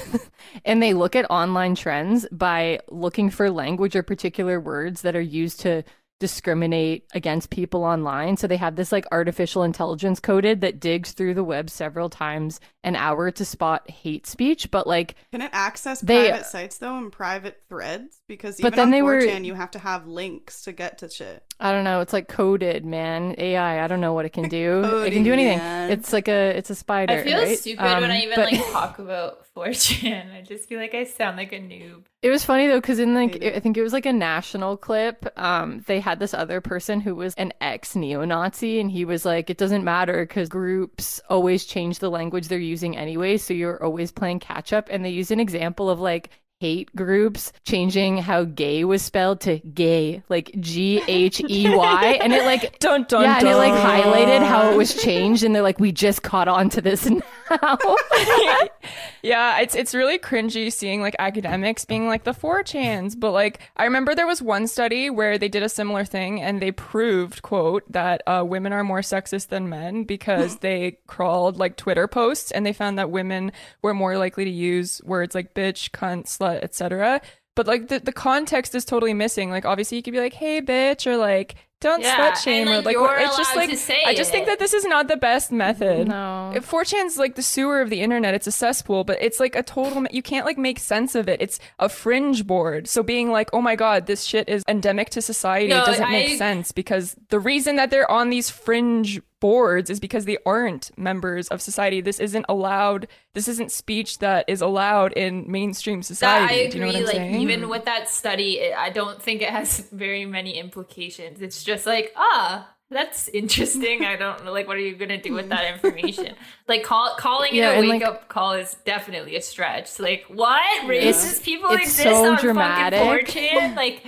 [LAUGHS] and they look at online trends by looking for language or particular words that are used to discriminate against people online. So they have this like artificial intelligence coded that digs through the web several times an hour to spot hate speech, but like Can it access They- private sites though and private threads? Because But then on they were- 4chan, you have to have links to get to shit. I don't know. It's like coded, man. AI. I don't know what it can do. it can do anything. man. it's like a it's a spider. I feel right? stupid when Um, I even but- like [LAUGHS] talk about 4chan. I just feel like I sound like a noob. It was funny though, because in like it. I think it was like a national clip. Um, they had this other person who was an ex neo-Nazi, and he was like, "It doesn't matter because groups always change the language they're using anyway, so you're always playing catch up." And they use an example of like hate groups changing how gay was spelled to gay, like G H E Y, [LAUGHS] and it like. dun dun yeah, and it like highlighted how it was changed, and they're like, "We just caught on to this now." [LAUGHS] yeah, it's it's really cringy seeing like academics being like the 4chans, but like I remember there was one study where they did a similar thing and they proved quote that uh, women are more sexist than men because [GASPS] they crawled like Twitter posts and they found that women were more likely to use words like bitch, cunt, slut, etc. But like the the context is totally missing. Like obviously you could be like, "Hey, bitch," or like, "Don't Yeah, slut shame," or like, it's just like I just think that this is not the best method. no. If 4chan's like the sewer of the internet, it's a cesspool, but it's like a total, you can't like make sense of it. It's a fringe board. So being like, oh my God, this shit is endemic to society No, doesn't I- make sense because the reason that they're on these fringe boards is because they aren't members of society. This isn't allowed, this isn't speech that is allowed in mainstream society. I Do you know agree. what I'm like saying? even with that study, it, I don't think it has [LAUGHS] very many implications. It's just like ah. That's interesting. I don't know. Like, what are you gonna do with that information? Like, call, calling it a wake like- up call is definitely a stretch. Like, what racist people it's exist so on dramatic. fucking 4chan? Like,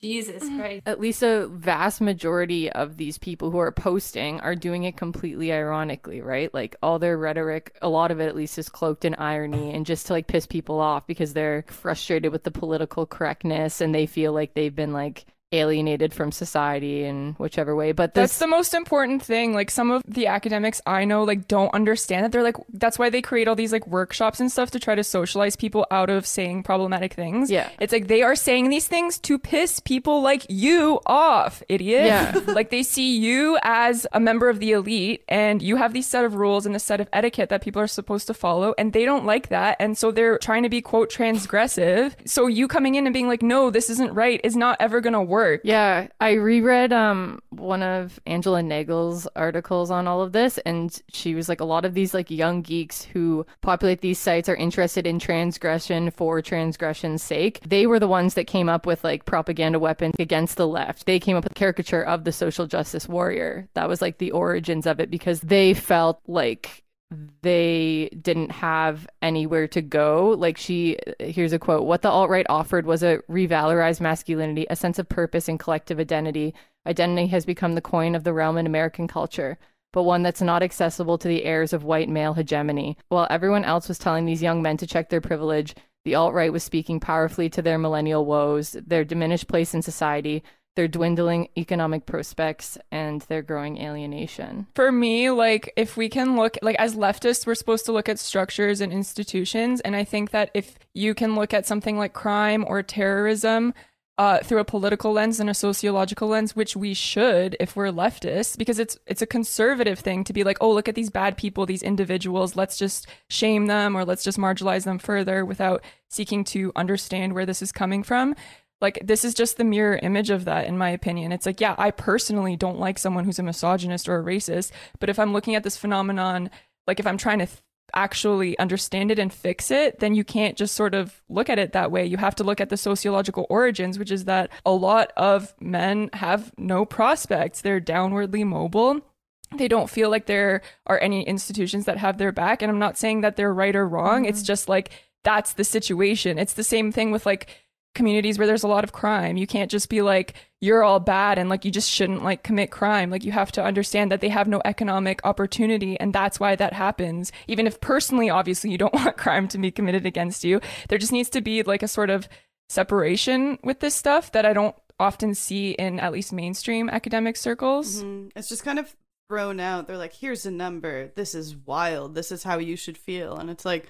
Jesus Christ. at least a vast majority of these people who are posting are doing it completely ironically, right? Like all their rhetoric, a lot of it at least is cloaked in irony and just to like piss people off because they're frustrated with the political correctness and they feel like they've been like alienated from society in whichever way. But That's the most important thing. Like some of the academics I know like don't understand that. They're like that's why they create all these like workshops and stuff to try to socialize people out of saying problematic things. Yeah. It's like they are saying these things to piss people like you off, idiot. Yeah. [LAUGHS] like they see you as a member of the elite and you have these set of rules and a set of etiquette that people are supposed to follow and they don't like that and so they're trying to be quote transgressive. So you coming in and being like, "No, this isn't right," is not ever going to work. Yeah, I reread um one of Angela Nagle's articles on all of this and she was like a lot of these like young geeks who populate these sites are interested in transgression for transgression's sake. They were the ones that came up with like propaganda weapons against the left. They came up with caricature of the social justice warrior. That was like the origins of it because they felt like they didn't have anywhere to go. Like she, here's a quote: "What the alt right offered was a revalorized masculinity, a sense of purpose and collective identity. Identity has become the coin of the realm in American culture." But one that's not accessible to the heirs of white male hegemony. While everyone else was telling these young men to check their privilege, the alt right was speaking powerfully to their millennial woes, their diminished place in society, their dwindling economic prospects, and their growing alienation. for me like if we can look like as leftists we're supposed to look at structures and institutions and i think that if you can look at something like crime or terrorism uh, through a political lens and a sociological lens, which we should if we're leftists, because it's it's a conservative thing to be like, oh, look at these bad people, these individuals, let's just shame them or let's just marginalize them further without seeking to understand where this is coming from. Like this is just the mirror image of that, in my opinion. It's like, yeah, I personally don't like someone who's a misogynist or a racist, but if I'm looking at this phenomenon, like if I'm trying to th- actually understand it and fix it, then you can't just sort of look at it that way. You have to look at the sociological origins, which is that a lot of men have no prospects. They're downwardly mobile. They don't feel like there are any institutions that have their back. And I'm not saying that they're right or wrong. Mm-hmm. It's just like that's the situation. It's the same thing with like communities where there's a lot of crime. You can't just be like, you're all bad and like you just shouldn't like commit crime. Like you have to understand that they have no economic opportunity and that's why that happens. Even if personally, obviously, you don't [LAUGHS] want crime to be committed against you, there just needs to be like a sort of separation with this stuff that I don't often see in at least mainstream academic circles. Mm-hmm. It's just kind of thrown out. They're like, here's a number. This is wild. This is how you should feel. And it's like,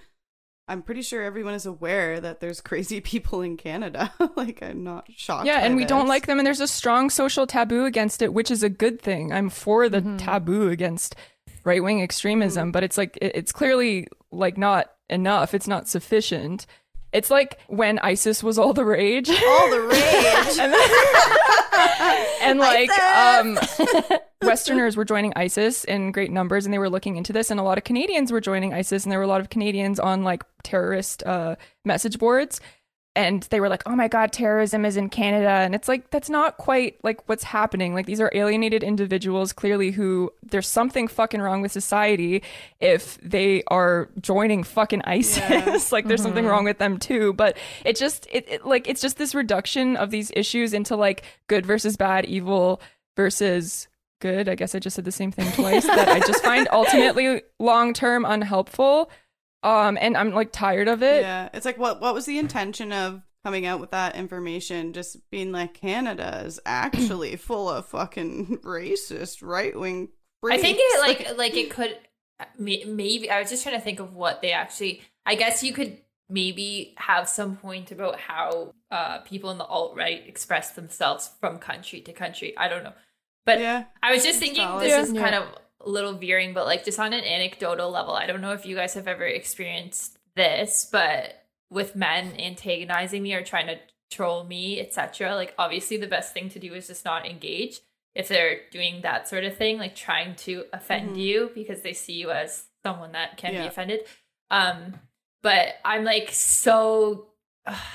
I'm pretty sure everyone is aware that there's crazy [LAUGHS] people in Canada. [LAUGHS] like, I'm not shocked. Yeah, and we this. don't like them, and there's a strong social taboo against it, which is a good thing. I'm for the mm-hmm. taboo against right wing extremism, mm-hmm. but it's like, it's clearly like not enough. It's not sufficient. It's like when ISIS was all the rage. All the [LAUGHS] rage. and, [LAUGHS] and, like um, [LAUGHS] Westerners were joining ISIS in great numbers and they were looking into this and a lot of Canadians were joining ISIS and there were a lot of Canadians on like terrorist uh, message boards and they were like, "Oh my god, terrorism is in Canada." And it's like that's not quite like what's happening. Like these are alienated individuals clearly who there's something fucking wrong with society if they are joining fucking ISIS. Yeah. [LAUGHS] like there's mm-hmm. something wrong with them too, but it just it, it like it's just this reduction of these issues into like good versus bad, evil versus good. I guess I just said the same thing twice that I just find [LAUGHS] ultimately long-term unhelpful um, and I'm like tired of it. Yeah, it's like what what was the intention of coming out with that information? Just being like Canada is actually [CLEARS THROAT] full of fucking racist right wing. I think it like like it could maybe. I was just trying to think of what they actually. I guess you could maybe have some point about how uh, people in the alt right express themselves from country to country. I don't know, but yeah, I was just thinking this yeah. is kind of little veering, but like just on an anecdotal level, I don't know if you guys have ever experienced this, but with men antagonizing me or trying to troll me, etc. Like obviously the best thing to do is just not engage if they're doing that sort of thing, like trying to offend mm-hmm. you because they see you as someone that can yeah. be offended. Um, but I'm like so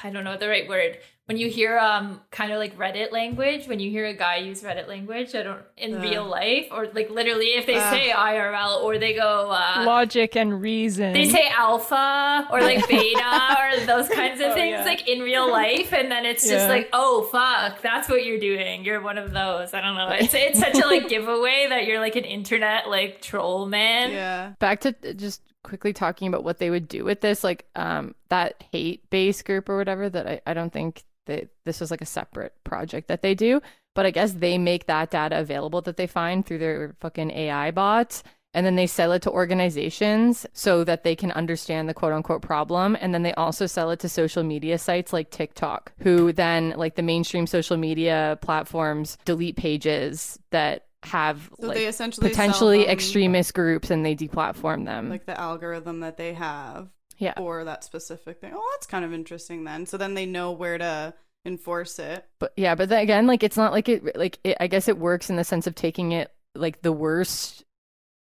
I don't know the right word when you hear um kind of like Reddit language, when you hear a guy use Reddit language, I don't in uh, real life or like literally if they uh, say IRL or they go uh, logic and reason. They say alpha or like beta [LAUGHS] or those kinds of oh, things yeah. like in real life and then it's just yeah. like, "Oh fuck, that's what you're doing. You're one of those." I don't know. It's it's such a like [LAUGHS] giveaway that you're like an internet like troll man. Yeah. Back to just quickly talking about what they would do with this like um that Hatebase group or whatever that I, I don't think they, this was like a separate project that they do. But I guess they make that data available that they find through their fucking AI bots. And then they sell it to organizations so that they can understand the quote unquote problem. And then they also sell it to social media sites like TikTok, who then, like the mainstream social media platforms, delete pages that have so like, they essentially potentially extremist groups and they deplatform them. Like the algorithm that they have yeah. for that specific thing. Oh, that's kind of interesting then. So then they know where to enforce it. But yeah, but then again, like it's not like it like it, I guess it works in the sense of taking it like the worst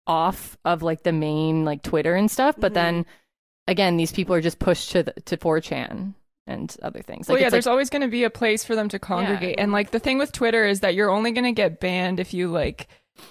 off of like the main like Twitter and stuff, but mm-hmm. then again, these people are just pushed to the, to 4chan and other things. Like, well, yeah, there's like, always going to be a place for them to congregate. Yeah. And like the thing with Twitter is that you're only going to get banned if you like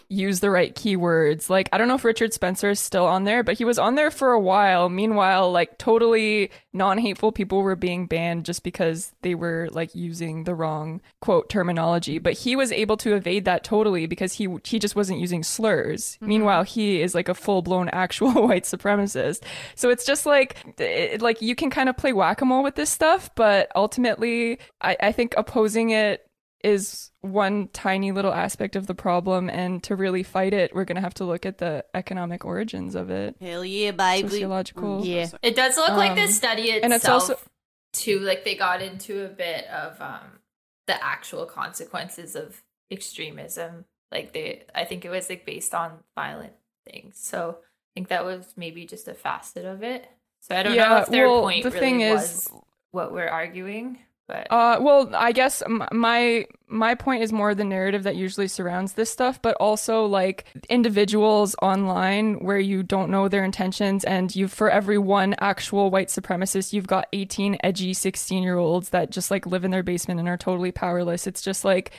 use the right keywords. Like, I don't know if Richard Spencer is still on there, but he was on there for a while. Meanwhile, like, totally non hateful people were being banned just because they were like using the wrong quote terminology. But he was able to evade that totally because he he just wasn't using slurs. Mm-hmm. Meanwhile, he is like a full blown [LAUGHS] actual white supremacist. So it's just like, it, like you can kind of play whack a mole with this stuff, but ultimately, I, I think opposing it is one tiny little aspect of the problem and to really fight it we're going to have to look at the economic origins of it hell yeah baby sociological yeah it does look um, like the study itself and it's also too like they got into a bit of um the actual consequences of extremism. Like they, I think it was like based on violent things. So I think that was maybe just a facet of it. So I don't know Yeah, if their well, point the really thing is- what we're arguing, but Uh, well, I guess my my point is more the narrative that usually surrounds this stuff, but also like individuals online where you don't know their intentions, and you for every one actual white supremacist, you've got eighteen edgy sixteen year olds that just like live in their basement and are totally powerless. It's just like.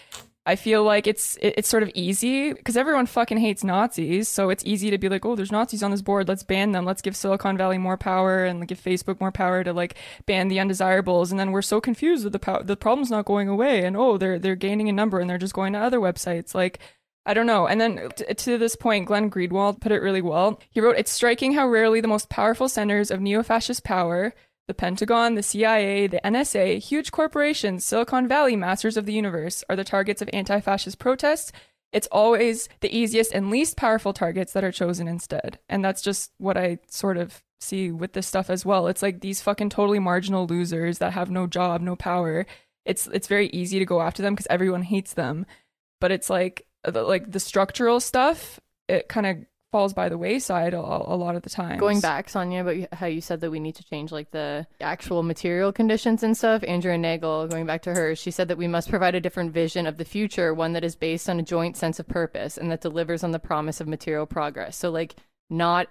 I feel like it's it's sort of easy because everyone fucking hates Nazis, so it's easy to be like, oh, there's Nazis on this board, let's ban them, let's give Silicon Valley more power and like, give Facebook more power to like ban the undesirables, and then we're so confused that the pow- the problem's not going away, and oh, they're they're gaining in number and they're just going to other websites, like. I don't know. And then t- to this point, Glenn Greenwald put it really well. He wrote, It's striking how rarely the most powerful centers of neo fascist power, the Pentagon, the CIA, the NSA, huge corporations, Silicon Valley, masters of the universe, are the targets of anti fascist protests. It's always the easiest and least powerful targets that are chosen instead. And that's just what I sort of see with this stuff as well. It's like these fucking totally marginal losers that have no job, no power. It's it's very easy to go after them because everyone hates them. But it's like like the structural stuff, it kind of falls by the wayside a, a lot of the time. Going back, Sonia, about how you said that we need to change like the actual material conditions and stuff. Andrea Nagle, going back to her, she said that we must provide a different vision of the future, one that is based on a joint sense of purpose and that delivers on the promise of material progress. So, like, not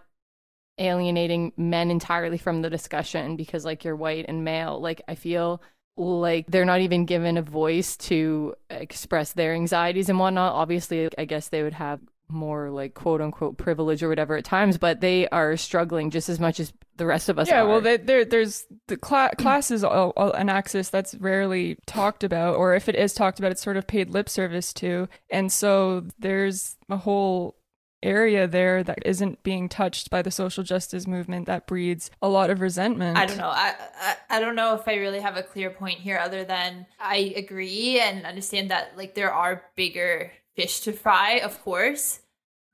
alienating men entirely from the discussion because, like, you're white and male. Like, I feel like they're not even given a voice to express their anxieties and whatnot. Obviously, I guess they would have more like quote unquote privilege or whatever at times, but they are struggling just as much as the rest of us yeah, are. well, they, there, there's the cla- class is a- a- an axis that's rarely talked about, or if it is talked about, it's sort of paid lip service to, and so there's a whole area there that isn't being touched by the social justice movement that breeds a lot of resentment. I don't know. I, I I don't know if I really have a clear point here, other than I agree and understand that like there are bigger fish to fry, of course.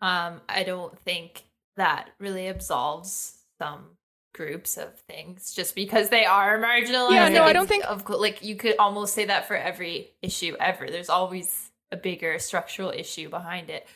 Um, I don't think that really absolves some groups of things just because they are marginalized. Yeah, no, I don't think- of like you could almost say that for every issue ever. There's always a bigger structural issue behind it.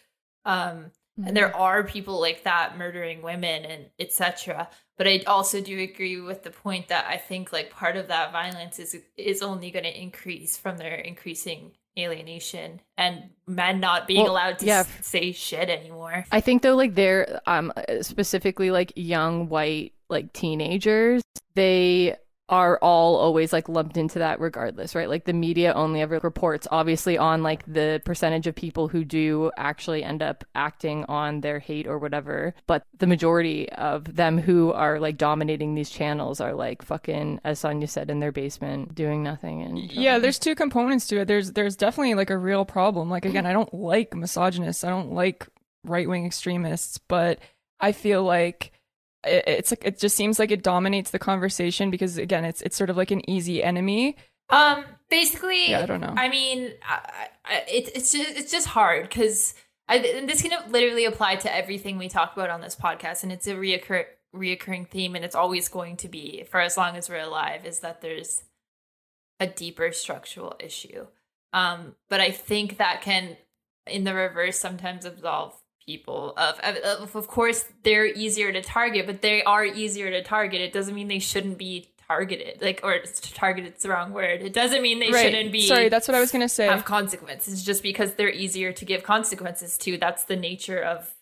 Um, and there are people like that murdering women and etc but i also do agree with the point that i think like part of that violence is is only going to increase from their increasing alienation and men not being Well, allowed to yeah. s- say shit anymore I think though, like they're um specifically like young white like teenagers, they are all always like lumped into that regardless, right? Like the media only ever reports obviously on like the percentage of people who do actually end up acting on their hate or whatever, but the majority of them who are like dominating these channels are like fucking as Sonia said in their basement doing nothing and yeah. There's two components to it. There's there's definitely like a real problem. Like again i don't like misogynists. I don't like right-wing extremists. But i feel like it, it's like it just seems like it dominates the conversation because again it's it's sort of like an easy enemy um basically Yeah, I don't know. i mean I, I, it, it's just it's just hard because this can literally apply to everything we talk about on this podcast and it's a reoccur reoccurring theme and it's always going to be for as long as we're alive is that there's a deeper structural issue um but i think that can in the reverse sometimes absolve people of, of of course they're easier to target but they are easier to target. It doesn't mean they shouldn't be targeted like or targeted's the wrong word. It doesn't mean they right. shouldn't be sorry that's what i was gonna say. have consequences. Just because they're easier to give consequences to that's the nature of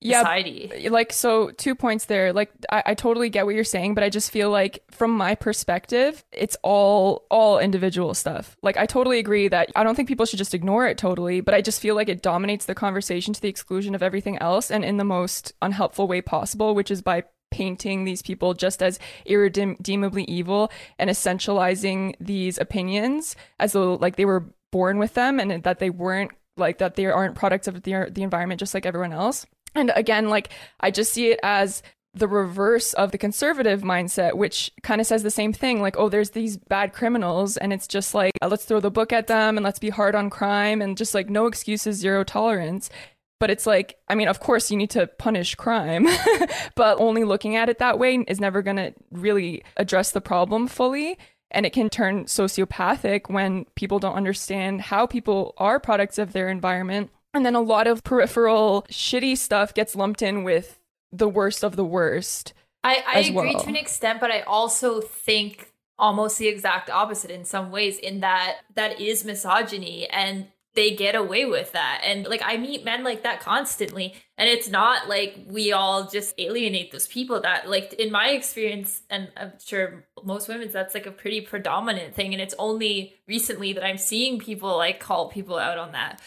yeah society. Like so two points there. Like I, I totally get what you're saying but i just feel like from my perspective it's all all individual stuff. Like i totally agree that i don't think people should just ignore it totally but i just feel like it dominates the conversation to the exclusion of everything else and in the most unhelpful way possible which is by painting these people just as irredeemably evil and essentializing these opinions as though like they were born with them and that they weren't like that they aren't products of the, the environment just like everyone else and again, like I just see it as the reverse of the conservative mindset, which kind of says the same thing like, oh, there's these bad criminals, and it's just like, uh, let's throw the book at them and let's be hard on crime and just like no excuses, zero tolerance. But it's like, I mean, of course, you need to punish crime, [LAUGHS] but only looking at it that way is never going to really address the problem fully. and it can turn sociopathic when people don't understand how people are products of their environment. And then a lot of peripheral shitty stuff gets lumped in with the worst of the worst. I, I agree well. to an extent, but I also think almost the exact opposite in some ways, in that that is misogyny and they get away with that. And like I meet men like that constantly. And it's not like we all just alienate those people that like in my experience, and I'm sure most women's that's like a pretty predominant thing. And it's only recently that I'm seeing people like call people out on that.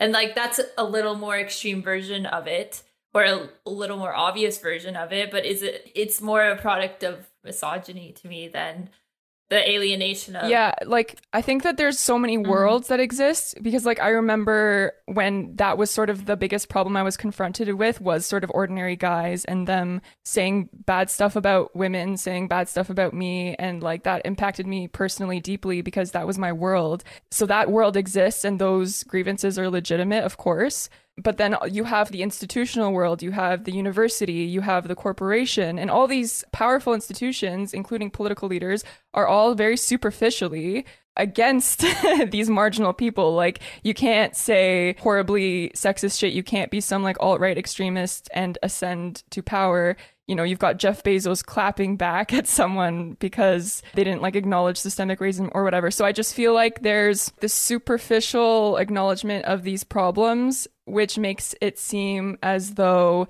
And like that's a little more extreme version of it or a, a little more obvious version of it, but is it it's more a product of misogyny to me than the alienation of Yeah, like I think that there's so many mm-hmm. worlds that exist because like I remember when that was sort of the biggest problem I was confronted with was sort of ordinary guys and them saying bad stuff about women, saying bad stuff about me and like that impacted me personally deeply because that was my world. So that world exists and those grievances are legitimate, of course. But then you have the institutional world, you have the university, you have the corporation, and all these powerful institutions, including political leaders, are all very superficially against [LAUGHS] these marginal people. Like, you can't say horribly sexist shit. You can't be some like alt right extremist and ascend to power. You know, you've got Jeff Bezos clapping back [LAUGHS] at someone because they didn't like acknowledge systemic racism or whatever. So I just feel like there's this superficial acknowledgement of these problems, which makes it seem as though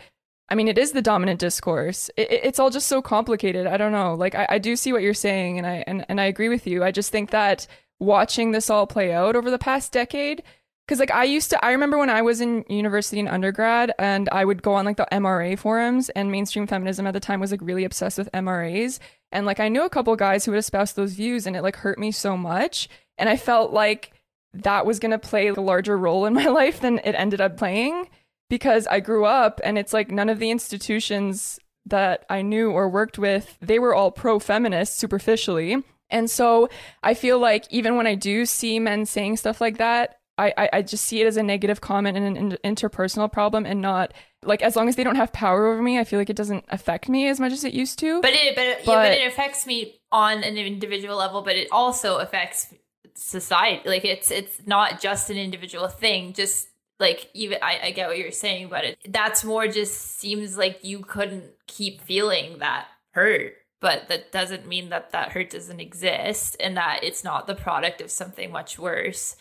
I mean, it is the dominant discourse. It, it- it's all just so complicated. I don't know. Like, I, I do see what you're saying, and I and, and I agree with you. I just think that watching this all play out over the past decade, because like I used to, I remember when I was in university and undergrad, and I would go on like the MRA forums, and mainstream feminism at the time was like really obsessed with MRAs, and like I knew a couple guys who would espouse those views, and it like hurt me so much, and I felt like that was gonna play a larger role in my [LAUGHS] life than it ended up playing because I grew up and it's like none of the institutions that I knew or worked with, they were all pro feminist superficially. And so I feel like even when I do see men saying stuff like that, I, I, I just see it as a negative comment and an in- interpersonal problem and not like as long as they don't have power over me, I feel like it doesn't affect me as much as it used to. But it, but, it, yeah, But- but it affects me on an individual level, but it also affects society. Like it's it's not just an individual thing. Just like even I, I get what you're saying, but it that's more just seems like you couldn't keep feeling that hurt. But that doesn't mean that that hurt doesn't exist and that it's not the product of something much worse.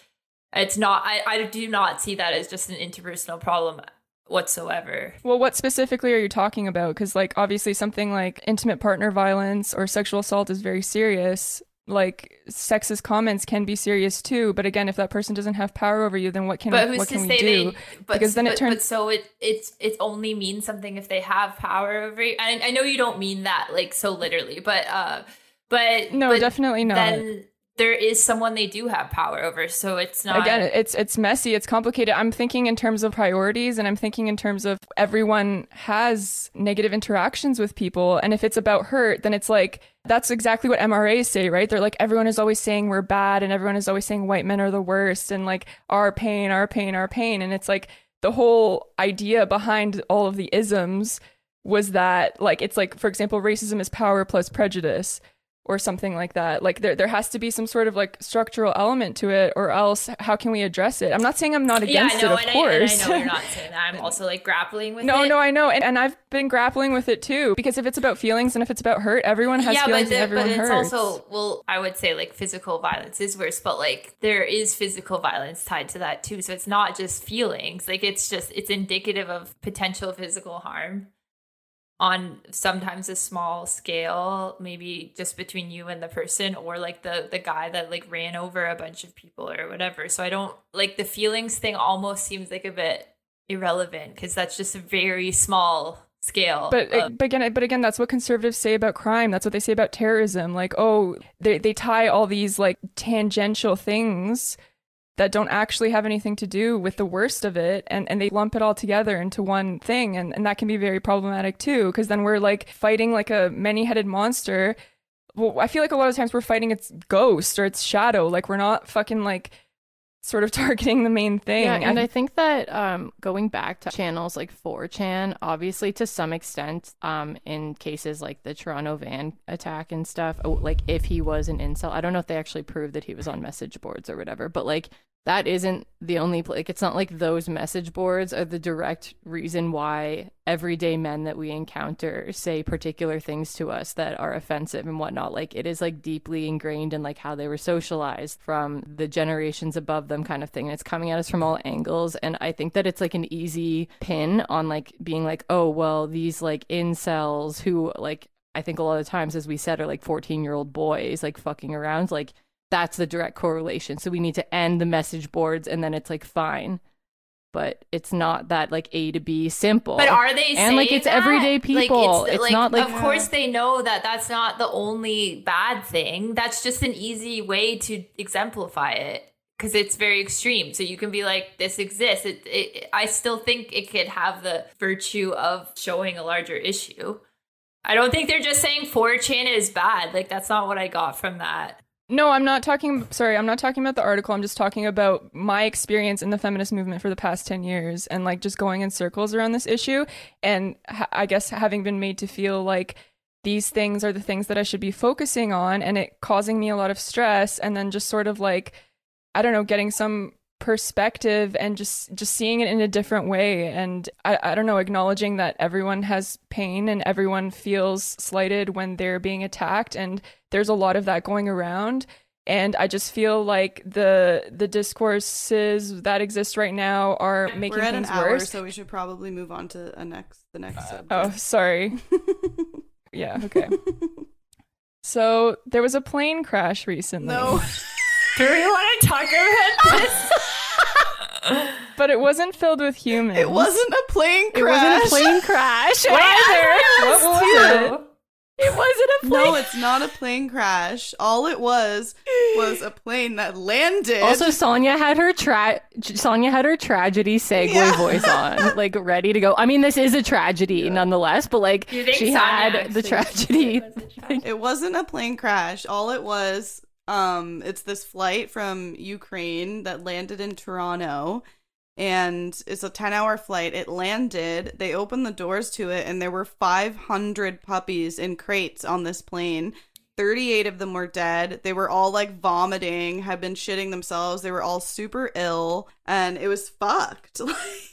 It's not. I, I do not see that as just an interpersonal problem whatsoever. Well, what specifically are you talking about? Because, like, obviously, something like intimate partner violence or sexual assault is very serious. Like, sexist comments can be serious too. But again, if that person doesn't have power over you, then what can but what can we do? they but, Because then it turns- but so it it's it only means something if they have power over you and i know you don't mean that like so literally but uh but No, but definitely not. then there is someone they do have power over so it's not Again, it's it's messy, it's complicated. I'm thinking in terms of priorities and I'm thinking in terms of everyone has negative interactions with people and if it's about hurt, then it's like that's exactly what MRAs say, right? They're like everyone is always saying we're bad and everyone is always saying white men are the worst and like our pain, our pain, our pain and it's like the whole idea behind all of the isms was that like it's like for example racism is power plus prejudice or something like that. Like there there has to be some sort of like structural element to it, or else how can we address it? I'm not saying I'm not against I know, it, of and, course. I, and I know you're not saying that. I'm [LAUGHS] also like grappling with no, it. no, no, I know, and, and I've been grappling with it too. Because if it's about feelings and if it's about hurt, everyone has yeah, feelings but, and the, everyone but it's hurts. also well, I would say like physical violence is worse, but like there is physical violence tied to that too. So it's not just feelings; like it's just it's indicative of potential physical harm on sometimes a small scale, maybe just between you and the person, or like the the guy that like ran over a bunch of people or whatever. So I don't like the feelings thing. Almost seems like a bit irrelevant because that's just a very small scale. But, of- but again, but again, that's what conservatives say about crime. That's what they say about terrorism. Like, oh, they they tie all these like tangential things that don't actually have anything to do with the worst of it and, and they lump it all together into one thing and, and that can be very problematic too because then we're like fighting like a many-headed monster. Well i feel like a lot of times we're fighting its ghost or its shadow like we're not fucking like sort of [LAUGHS] targeting the main thing. Yeah, and I- think that um, going back to channels like 4chan, obviously to some extent, um, in cases like the Toronto van attack and stuff, oh, like if he was an incel, I don't know if they actually proved that he was on message boards or whatever, but like that isn't the only like it's not like those message boards are the direct reason why everyday men that we encounter say particular things to us that are offensive and whatnot. Like it is like deeply ingrained in like how they were socialized from the generations above them kind of thing. And it's coming at us from all angles. And i think that it's like an easy pin on like being like oh well these like incels who like i think a lot of times as we said are like 14 year old boys like fucking around like that's the direct correlation. So we need to end the message boards and then it's like fine. But it's not that like A to B simple. But are they And, like, it's that? everyday Like, people. It's not, like- of course they know that that's not the only bad thing. That's just an easy way to exemplify it because it's very extreme. So you can be like, this exists. It, it, I still think it could have the virtue of showing a larger issue. I don't think they're just saying 4chan is bad. Like that's not what I got from that. No, I'm not talking. Sorry, I'm not talking about the article. I'm just talking about my experience in the feminist movement for the past 10 years and like just going in circles around this issue. And I guess having been made to feel like these things are the things that I should be focusing on and it causing me a lot of stress. And then just sort of like, I don't know, getting some perspective and just just seeing it in a different way. And I, I don't know acknowledging that everyone has pain and everyone feels slighted when they're being attacked and there's a lot of that going around. And i just feel like the the discourses that exist right now are making We're at an things hour, worse. so we should probably move on to a next the next uh, subject. oh sorry. [LAUGHS] Yeah okay. [LAUGHS] So there was a plane crash recently. No. [LAUGHS] Do we want to talk about [LAUGHS] this? but it wasn't filled with humans It wasn't a plane crash. it wasn't a plane [LAUGHS] crash either. What was it? It wasn't a plane. No, it's not a plane crash. All it was was a plane that landed. Also, Sonia had her tra- Sonia had her tragedy segue Yeah. voice on, [LAUGHS] like ready to go. I mean, this is a tragedy nonetheless, but like she Sonia had the actually tragedy. was a tragedy? it wasn't a plane crash. All it was, um, it's this flight from Ukraine that landed in Toronto. And it's a 10 hour flight. It landed. They opened the doors to it, and there were 500 puppies in crates on this plane. 38 of them were dead. They were all like vomiting, had been shitting themselves. They were all super ill, and it was fucked. [LAUGHS]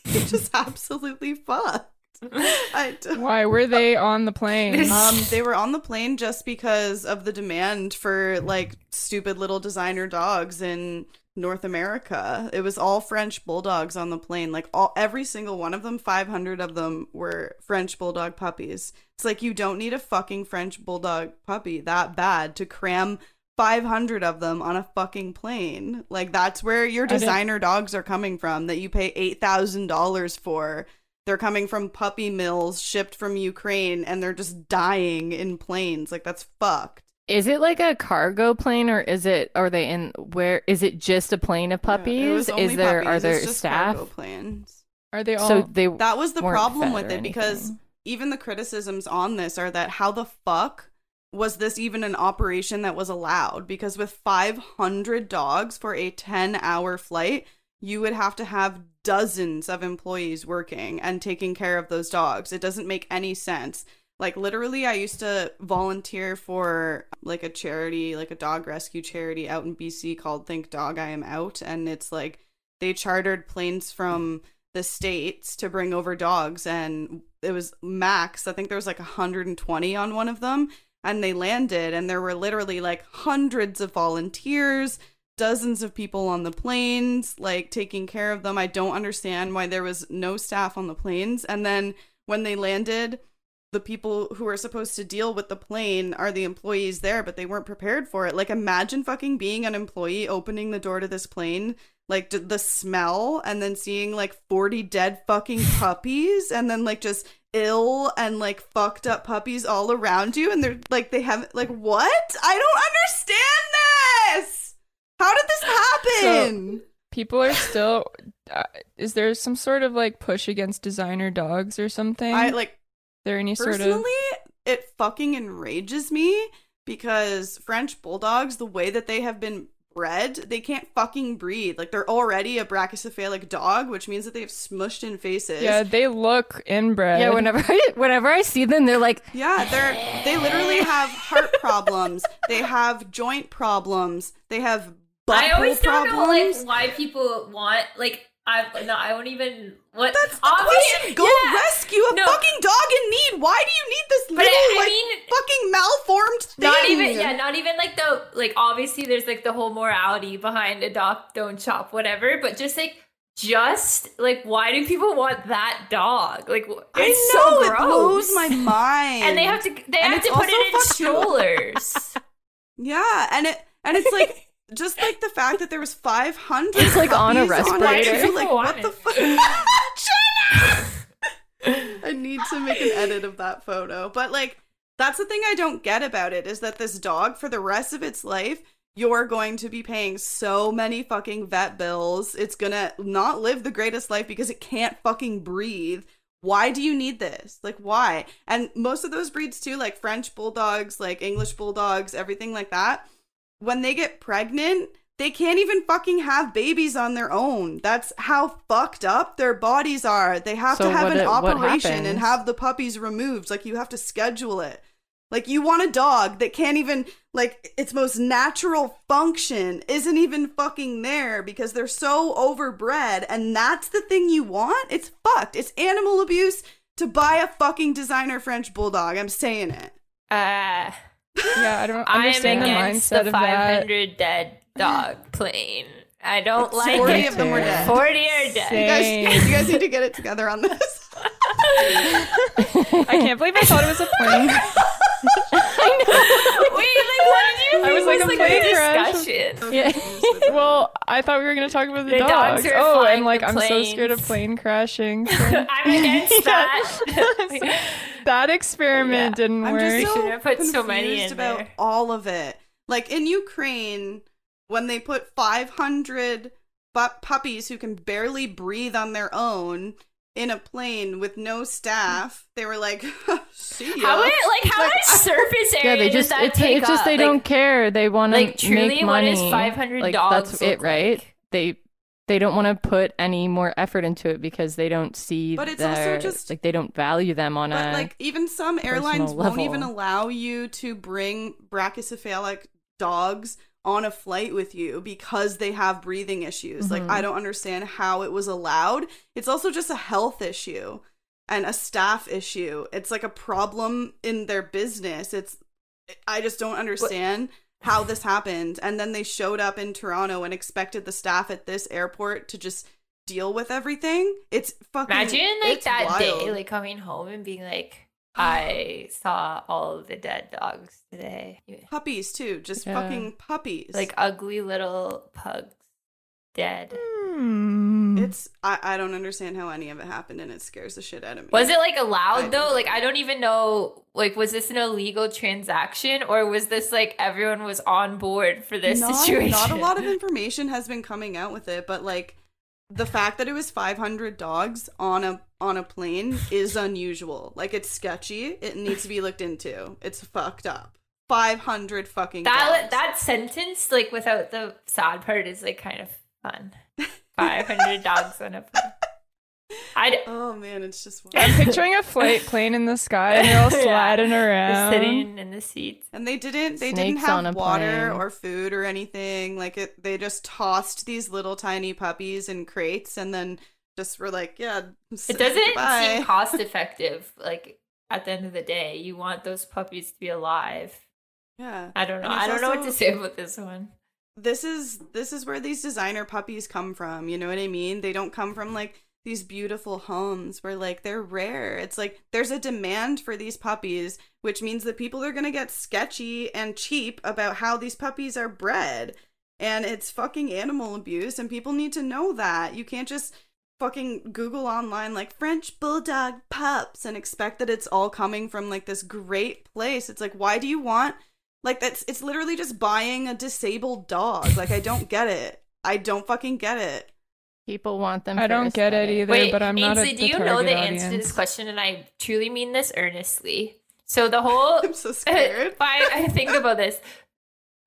Like, just [LAUGHS] absolutely fucked. [LAUGHS] I d- why were they on the plane um, they were on the plane just because of the demand for like stupid little designer dogs in North America. It was all French bulldogs on the plane. Like all every single one of them, 500 of them were French bulldog puppies. It's like you don't need a fucking French bulldog puppy that bad to cram 500 of them on a fucking plane. Like that's where your designer dogs are coming from that you pay $8,000 for. They're coming from puppy mills shipped from Ukraine and they're just dying in planes. Like that's fucked. Is it like a cargo plane, or is it? Are they in? Where is it? Just a plane of Yeah, it puppies? was only is there? Are there It's just staff? cargo planes? are they all So they That was the problem with it because even the criticisms on this are that how the fuck was this even an operation that was allowed? Because with 500 dogs for a 10 hour flight, you would have to have dozens of employees working and taking care of those dogs. It doesn't make any sense. Like literally I used to volunteer for like a charity, like a dog rescue charity out in BC called Thank Dog I Am Out and it's like they chartered planes from the states to bring over dogs and it was max i think there was like 120 on one of them and they landed and there were literally like hundreds of volunteers dozens of people on the planes like taking care of them. I don't understand why there was no staff on the planes. And then when they landed the people who are supposed to deal with the plane are the employees there but they weren't prepared for it. Like imagine fucking being an employee opening the door to this plane like d- the smell and then seeing like 40 dead fucking [LAUGHS] puppies and then like just ill and like fucked up puppies all around you and they're like they have like what? I don't understand this how did this [LAUGHS] happen people are still uh, is there some sort of like push against designer dogs or something i like there any sort of personally it fucking enrages me because french bulldogs the way that they have been bred, they can't fucking breathe. Like they're already a brachycephalic dog, which means that they have smushed in faces. Yeah, they look inbred. Yeah, whenever I whenever I see them, they're like, Yeah, they're they literally have heart problems. They have joint problems. They have butthole I always don't know like why people want like I no I won't even what That's the obvious- question. Go yeah. rescue a No. fucking dog in need. Why do you need this little I- I like mean- fucking malformed thing? Not even yeah, not even like the like obviously there's like the whole morality behind adopt, don't shop, whatever, but just like just like why do people want that dog? Like I know so it blows my mind. [LAUGHS] and they have to they And have to put it in fucking- strollers. [LAUGHS] Yeah, and it and it's like just like the fact that there was 500 It's like on a puppies respirator. it. Like what want the it. fuck? [LAUGHS] I need to make an edit of that photo. But like that's the thing I don't get about it is that this dog for the rest of its life you're going to be paying so many fucking vet bills. It's going to not live the greatest life because it can't fucking breathe. Why do you need this? Like why? And most of those breeds too, like French bulldogs, like English bulldogs, everything like that, when they get pregnant, they can't even fucking have babies on their own. That's how fucked up their bodies are. They have So to have an it- operation and have the puppies removed. Like you have to schedule it. Like you want a dog that can't even like its most natural function isn't even fucking there because they're so overbred and that's the thing you want? It's fucked. It's animal abuse to buy a fucking designer French bulldog. I'm saying it. Uh Yeah, I don't I am understand the against mindset the of that. 500 dead dog plane. I don't like 40 it. of them were dead. 40 are dead. You guys, you guys need to get it together on this. [LAUGHS] I can't believe I thought it was a plane. [LAUGHS] Wait, like, what did you I was like, was [LAUGHS] a like plane the crash. discussion? yeah. well, I thought we were gonna talk about the, The dogs dogs. Oh, flying and like I'm so scared of plane crashing. [LAUGHS] so- I'm against [LAUGHS] that. that experiment Yeah. didn't I'm work. just so should have put so many confused in about there. all of it. Like in Ukraine, when they put 500 bu- puppies who can barely breathe on their own in a plane with no staff, they were like, [LAUGHS] "See ya." How much, like, how Like, much surface area Yeah, they does just that it's, take it's just up? they Like, don't care. They want to like, truly, make money. is 500 like, dogs That's it, right? like? They they don't want to put any more effort into it because they don't see But it's their, also just- like they don't value them on But a like even some airlines personal won't even allow you to bring brachycephalic dogs on a flight with you because they have breathing issues. Like Mhm. I don't understand how it was allowed. It's also just a health issue and a staff issue. It's like a problem in their business. It's I just don't understand how this happened. And then they showed up in Toronto and expected the staff at this airport to just deal with everything. It's fucking Imagine like that day, like coming home and being like, I saw all of the dead dogs today. puppies too just Yeah. fucking puppies Like ugly little pugs dead. Hmm. it's I, I don't understand how any of it happened and it scares the shit out of me Was it like allowed don't though? Like I don't even know. Like was this an illegal transaction or was this like everyone was on board for this not, situation? not a lot of [LAUGHS] information has been coming out with it but like the fact that it was 500 dogs on a on a plane is [LAUGHS] unusual like it's sketchy it needs to be looked into it's fucked up 500 fucking that dogs. that sentence, like without the sad part, is like kind of fun. [LAUGHS] Five hundred dogs on a plane. I oh man it's just I'm [LAUGHS] picturing a flight plane in the sky and they're all [LAUGHS] Yeah. sliding Just around. sitting in the seats. And they didn't they didn't have water plane. or food or anything. Like it they just tossed these little tiny puppies in crates and then just were like, yeah, It doesn't bye. seem cost [LAUGHS] effective. Like at the end of the day, you want those puppies to be alive. Yeah. I don't know. I don't know what to say about this one. This is this is where these designer puppies come from, you know what I mean? They don't come from like these beautiful homes where like they're rare. It's like there's a demand for these puppies, which means that people are going to get sketchy and cheap about how these puppies are bred. And it's fucking animal abuse and people need to know that. You can't just fucking Google online like French bulldog pups and expect that it's all coming from like this great place. It's like why do you want like that's it's literally just buying a disabled dog. Like I don't get it. I don't fucking get it. People want them. I for don't get it either, Wait, but I'm not Ainsley, a do you know the audience. answer to this question? And I truly mean this earnestly. So the whole [LAUGHS] I'm so scared. if [LAUGHS] I, I think about this,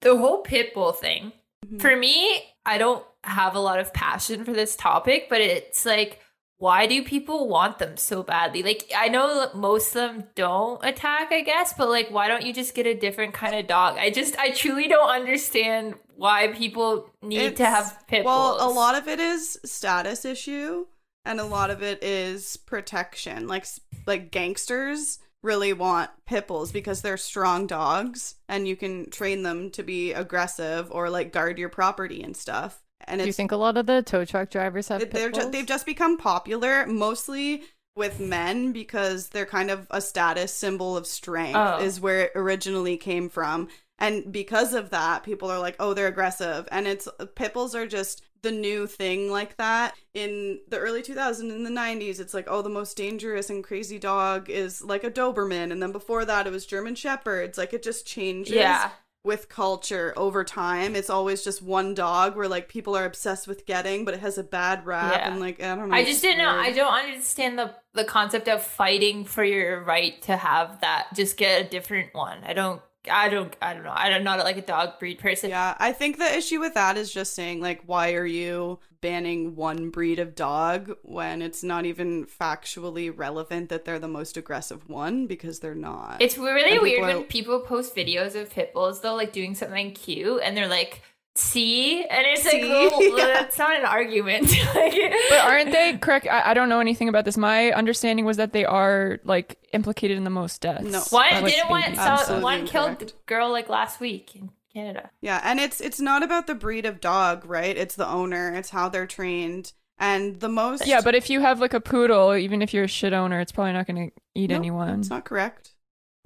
the whole pit bull thing. Mm-hmm. For me, I don't have a lot of passion for this topic, but it's like, why do people want them so badly? Like, I know most of them don't attack, I guess, but like, why don't you just get a different kind of dog? I just, I truly don't understand why people need to have pit bulls. Well, a lot of it is status issue, and a lot of it is protection. Like like gangsters really want pit bulls because they're strong dogs, and you can train them to be aggressive or like guard your property and stuff. And Do you think a lot of the tow truck drivers have it- they're ju- they've just become popular mostly with men because they're kind of a status symbol of strength Oh. is where it originally came from. And because of that people are like oh they're aggressive. And it's pit bulls are just the new thing like that. In the early 2000s in the 90s it's like oh the most dangerous and crazy dog is like a doberman. And then before that it was german shepherds. Like it just changes. Yeah. With culture over time. It's always just one dog where like people are obsessed with getting, but it has a bad rap Yeah. and like I don't know. I just didn't know. I don't understand the the concept of fighting for your right to have that. Just get a different one. I don't. I don't. I don't know. I'm not like a dog breed person. Yeah, I think the issue with that is just saying like, why are you banning one breed of dog when it's not even factually relevant that they're the most aggressive one because they're not. It's really And people weird are- when people post videos of pit bulls though, like doing something cute, and they're like, "See," and it's like, well, [LAUGHS] Yeah. that's not an argument. [LAUGHS] Like- But aren't they correct? I, I don't know anything about this. My understanding was that they are like implicated in the most deaths. No. One like, didn't one babies. saw, Absolutely one killed the girl like last week in Canada. yeah, and it's it's not about the breed of dog, right? It's the owner. It's how they're trained. And the most Yeah, but if you have like a poodle, even if you're a shit owner, it's probably not going to eat No, anyone. That's not correct.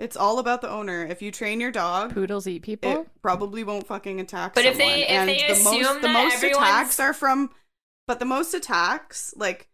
It's all about the owner. If you train your dog, Poodles eat people. it probably won't fucking attack But if someone. they- if and they the assume most the most everyone's- attacks are from but the most attacks like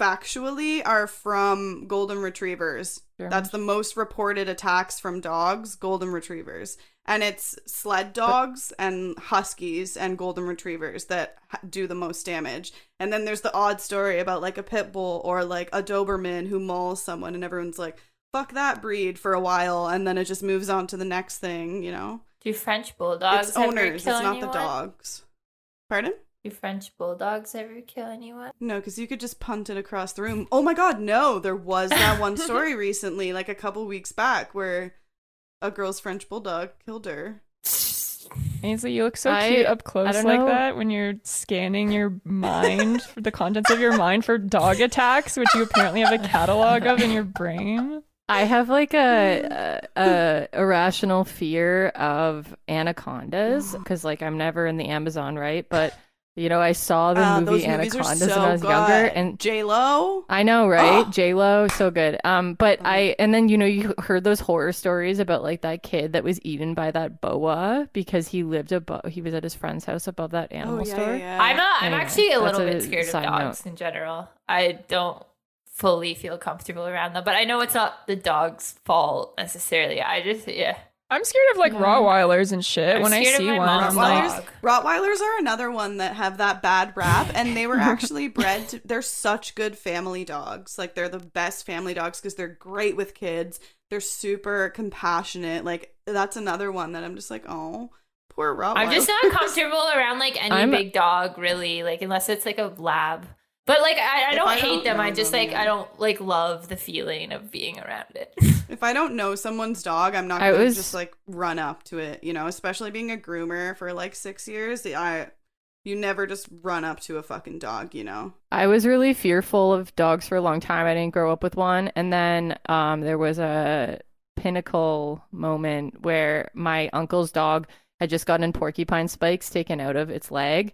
factually are from golden retrievers German that's the most reported attacks from dogs golden retrievers and it's sled dogs and huskies and golden retrievers that do the most damage and then there's the odd story about like a pit bull or like a doberman who mauls someone and everyone's like fuck that breed for a while and then it just moves on to the next thing you know Do French bulldogs it's ever owners, it's not anyone? the dogs. Pardon? Do French bulldogs ever kill anyone? No, because you could just punt it across the room. Oh my god, no! There was that one [LAUGHS] story recently, like a couple weeks back, where a girl's French bulldog killed her. [LAUGHS] Ainsley, you look so I- cute up close like know. that when you're scanning your mind, for the contents of your mind for dog attacks, which you apparently have a catalog of in your brain. I have like a, a, a irrational fear of anacondas [GASPS] because like I'm never in the Amazon, right? But you know, I saw the Ah, movie those movies are Anacondas so when I was good. younger, and J Lo. I know, right? Oh. J Lo, so good. Um, but I and then you know you heard those horror stories about like that kid that was eaten by that boa because he lived above. He was at his friend's house above that animal Oh yeah, store. yeah, yeah. I'm a, I'm Anyway, actually a little bit scared of side dogs in general. I don't fully feel comfortable around them, but I know it's not the dog's fault necessarily. I just yeah. I'm scared of like Rottweilers and shit. I'm when I see one, I'm like. Rottweilers are another one that have that bad rap, and they were [LAUGHS] actually bred. To, they're such good family dogs. Like they're the best family dogs because they're great with kids. They're super compassionate. Like that's another one that I'm just like, oh, poor Rottweiler. I'm just not [LAUGHS] comfortable around like any I'm- big dog really, like unless it's like a lab. But like I, I don't I hate don't them. I just them, like yeah. I don't like love the feeling of being around it. If I don't know someone's dog, I'm not gonna was- just like run up to it. You know, especially being a groomer for like six years. I, you never just run up to a fucking dog. You know. I was really fearful of dogs for a long time. I didn't grow up with one. And then um, there was a pinnacle moment where my uncle's dog had just gotten porcupine spikes taken out of its leg.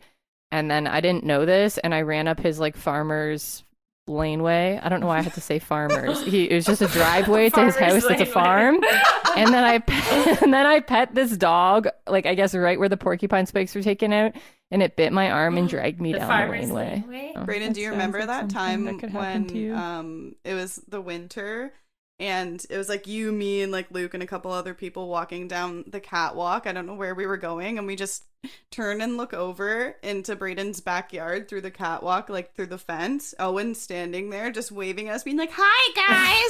And then I didn't know this. And I ran up his like farmer's laneway. I don't know why I had to say farmers. He, it was just a [LAUGHS] driveway to his Farmer's house It's a farm. [LAUGHS] And then I pet, [LAUGHS] and then I pet this dog, like I guess right where the porcupine spikes were taken out, and it bit my arm and [GASPS] dragged me the down the farmer's laneway. laneway. Oh. Brayden, do you remember like that time that when um it was the winter and it was like you, me, and like Luke and a couple other people walking down the catwalk. I don't know where we were going, and we just turn and look over into Braden's backyard through the catwalk, like through the fence. Owen's standing there just waving at us, being like, Hi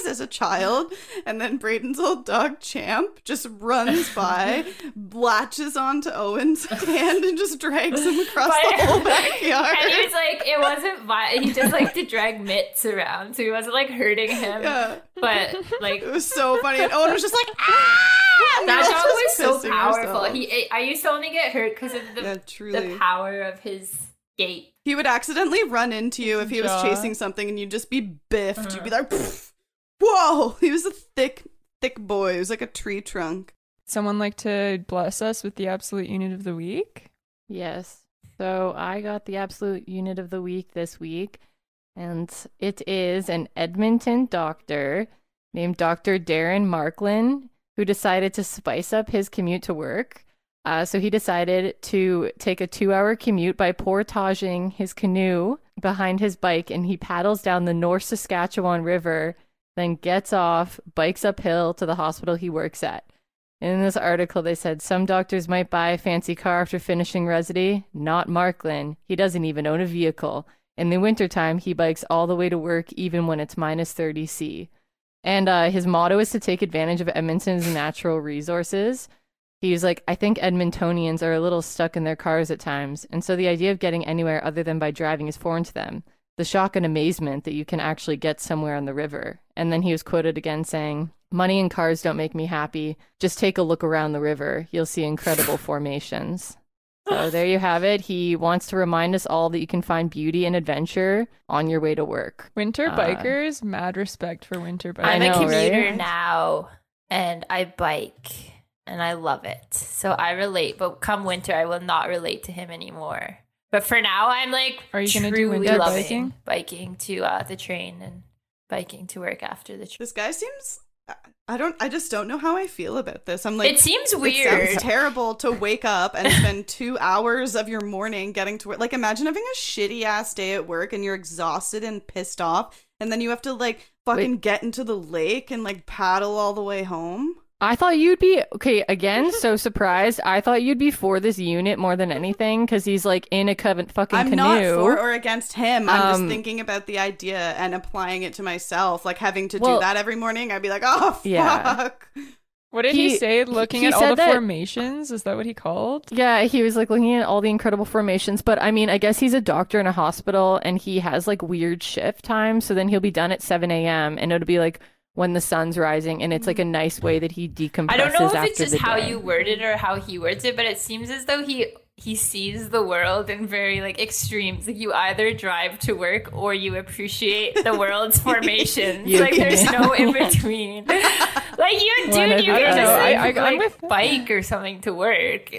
guys, as a child. And then Braden's old dog Champ just runs [LAUGHS] by, latches onto Owen's [LAUGHS] hand, and just drags him across the whole backyard. And he was like, it wasn't violent. He just liked to drag mitts around, so he wasn't like hurting him. yeah. But like It was so funny. And Owen was just like, ah! That dog was so powerful. He, I used to only get hurt because of the yeah, the power of his gait. He would accidentally run into you if he was chasing something and you'd just be biffed. You'd be Uh-huh. like, whoa! [LAUGHS] He was a thick, thick boy. He was like a tree trunk. Someone like to bless us with the absolute unit of the week? Yes. So I got the absolute unit of the week this week, and it is an Edmonton doctor named Dr. Darren Markland who decided to spice up his commute to work. Uh, so he decided to take a two hour commute by portaging his canoe behind his bike, and he paddles down the North Saskatchewan River, then gets off, bikes uphill to the hospital he works at. In this article, they said some doctors might buy a fancy car after finishing residency. Not Markland. He doesn't even own a vehicle. In the wintertime, he bikes all the way to work, even when it's minus 30 C. And uh, his motto is to take advantage of Edmonton's natural resources. He's like, I think Edmontonians are a little stuck in their cars at times, and so the idea of getting anywhere other than by driving is foreign to them. The shock and amazement that you can actually get somewhere on the river. And then he was quoted again saying, Money and cars don't make me happy. Just take a look around the river. You'll see incredible formations. So [LAUGHS] there you have it. He wants to remind us all that you can find beauty and adventure on your way to work. Winter Uh, bikers, mad respect for winter bikers. I I'm a commuter right? now, and I bike, and I love it. So I relate. But come winter, I will not relate to him anymore. But for now, I'm like Are you gonna do winter loving biking? biking to uh, the train and biking to work after the train. This guy seems. I don't. I just don't know how I feel about this. I'm like, it seems It weird. sounds terrible to wake up and spend two hours of your morning getting to work. Like, imagine having a shitty ass day at work and you're exhausted and pissed off, and then you have to like fucking get into the lake and like paddle all the way home. I thought you'd be okay again. So surprised. I thought you'd be for this unit more than anything because he's like in a coven fucking I'm canoe. not for or against him. I'm just Um, thinking about the idea and applying it to myself. Like having to Well- do that every morning, I'd be like, oh fuck. Yeah. What did he, He- say? Looking he at all the that- formations? Is that what he called? Yeah, he was like looking at all the incredible formations, but I mean, I guess he's a doctor in a hospital and he has like weird shift times. So then he'll be done at 7 a.m. and it'll be like when the sun's rising, and it's like a nice way that he decompresses. I don't know if after it's just the how day. you word it or how he words it, but it seems as though he he sees the world in very like extremes. Like you either drive to work or you appreciate the world's [LAUGHS] formations. You like can- there's no [LAUGHS] in between. [LAUGHS] like you, One or dude, you the can other. just I- like, I- I'm like, with- bike or something to work.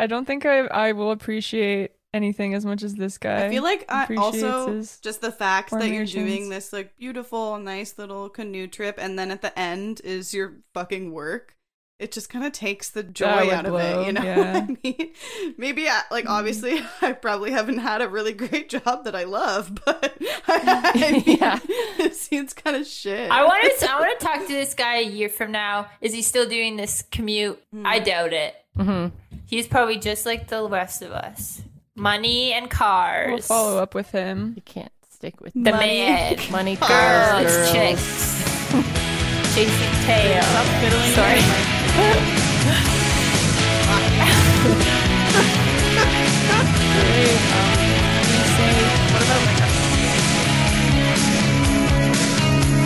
I don't think I I will appreciate anything as much as this guy. I feel like I appreciates also just the fact that you're doing this like beautiful, nice little canoe trip, and then at the end is your fucking work. It just kind of takes the joy would out of it, you know [LAUGHS] yeah. what I mean? Maybe, I, like, obviously, [LAUGHS] I probably haven't had a really great job that I love, [LAUGHS] but I mean, Yeah. it seems kind of shit. I want to I want to talk to this guy a year from now. Is he still doing this commute? I doubt it. Mhm. He's probably just like the rest of us money and cars. We'll follow up with him. You can't stick with the money. man, [LAUGHS] money, cars, girls, girls. chicks, chasing tail. Stop fiddling. Sorry. [LAUGHS]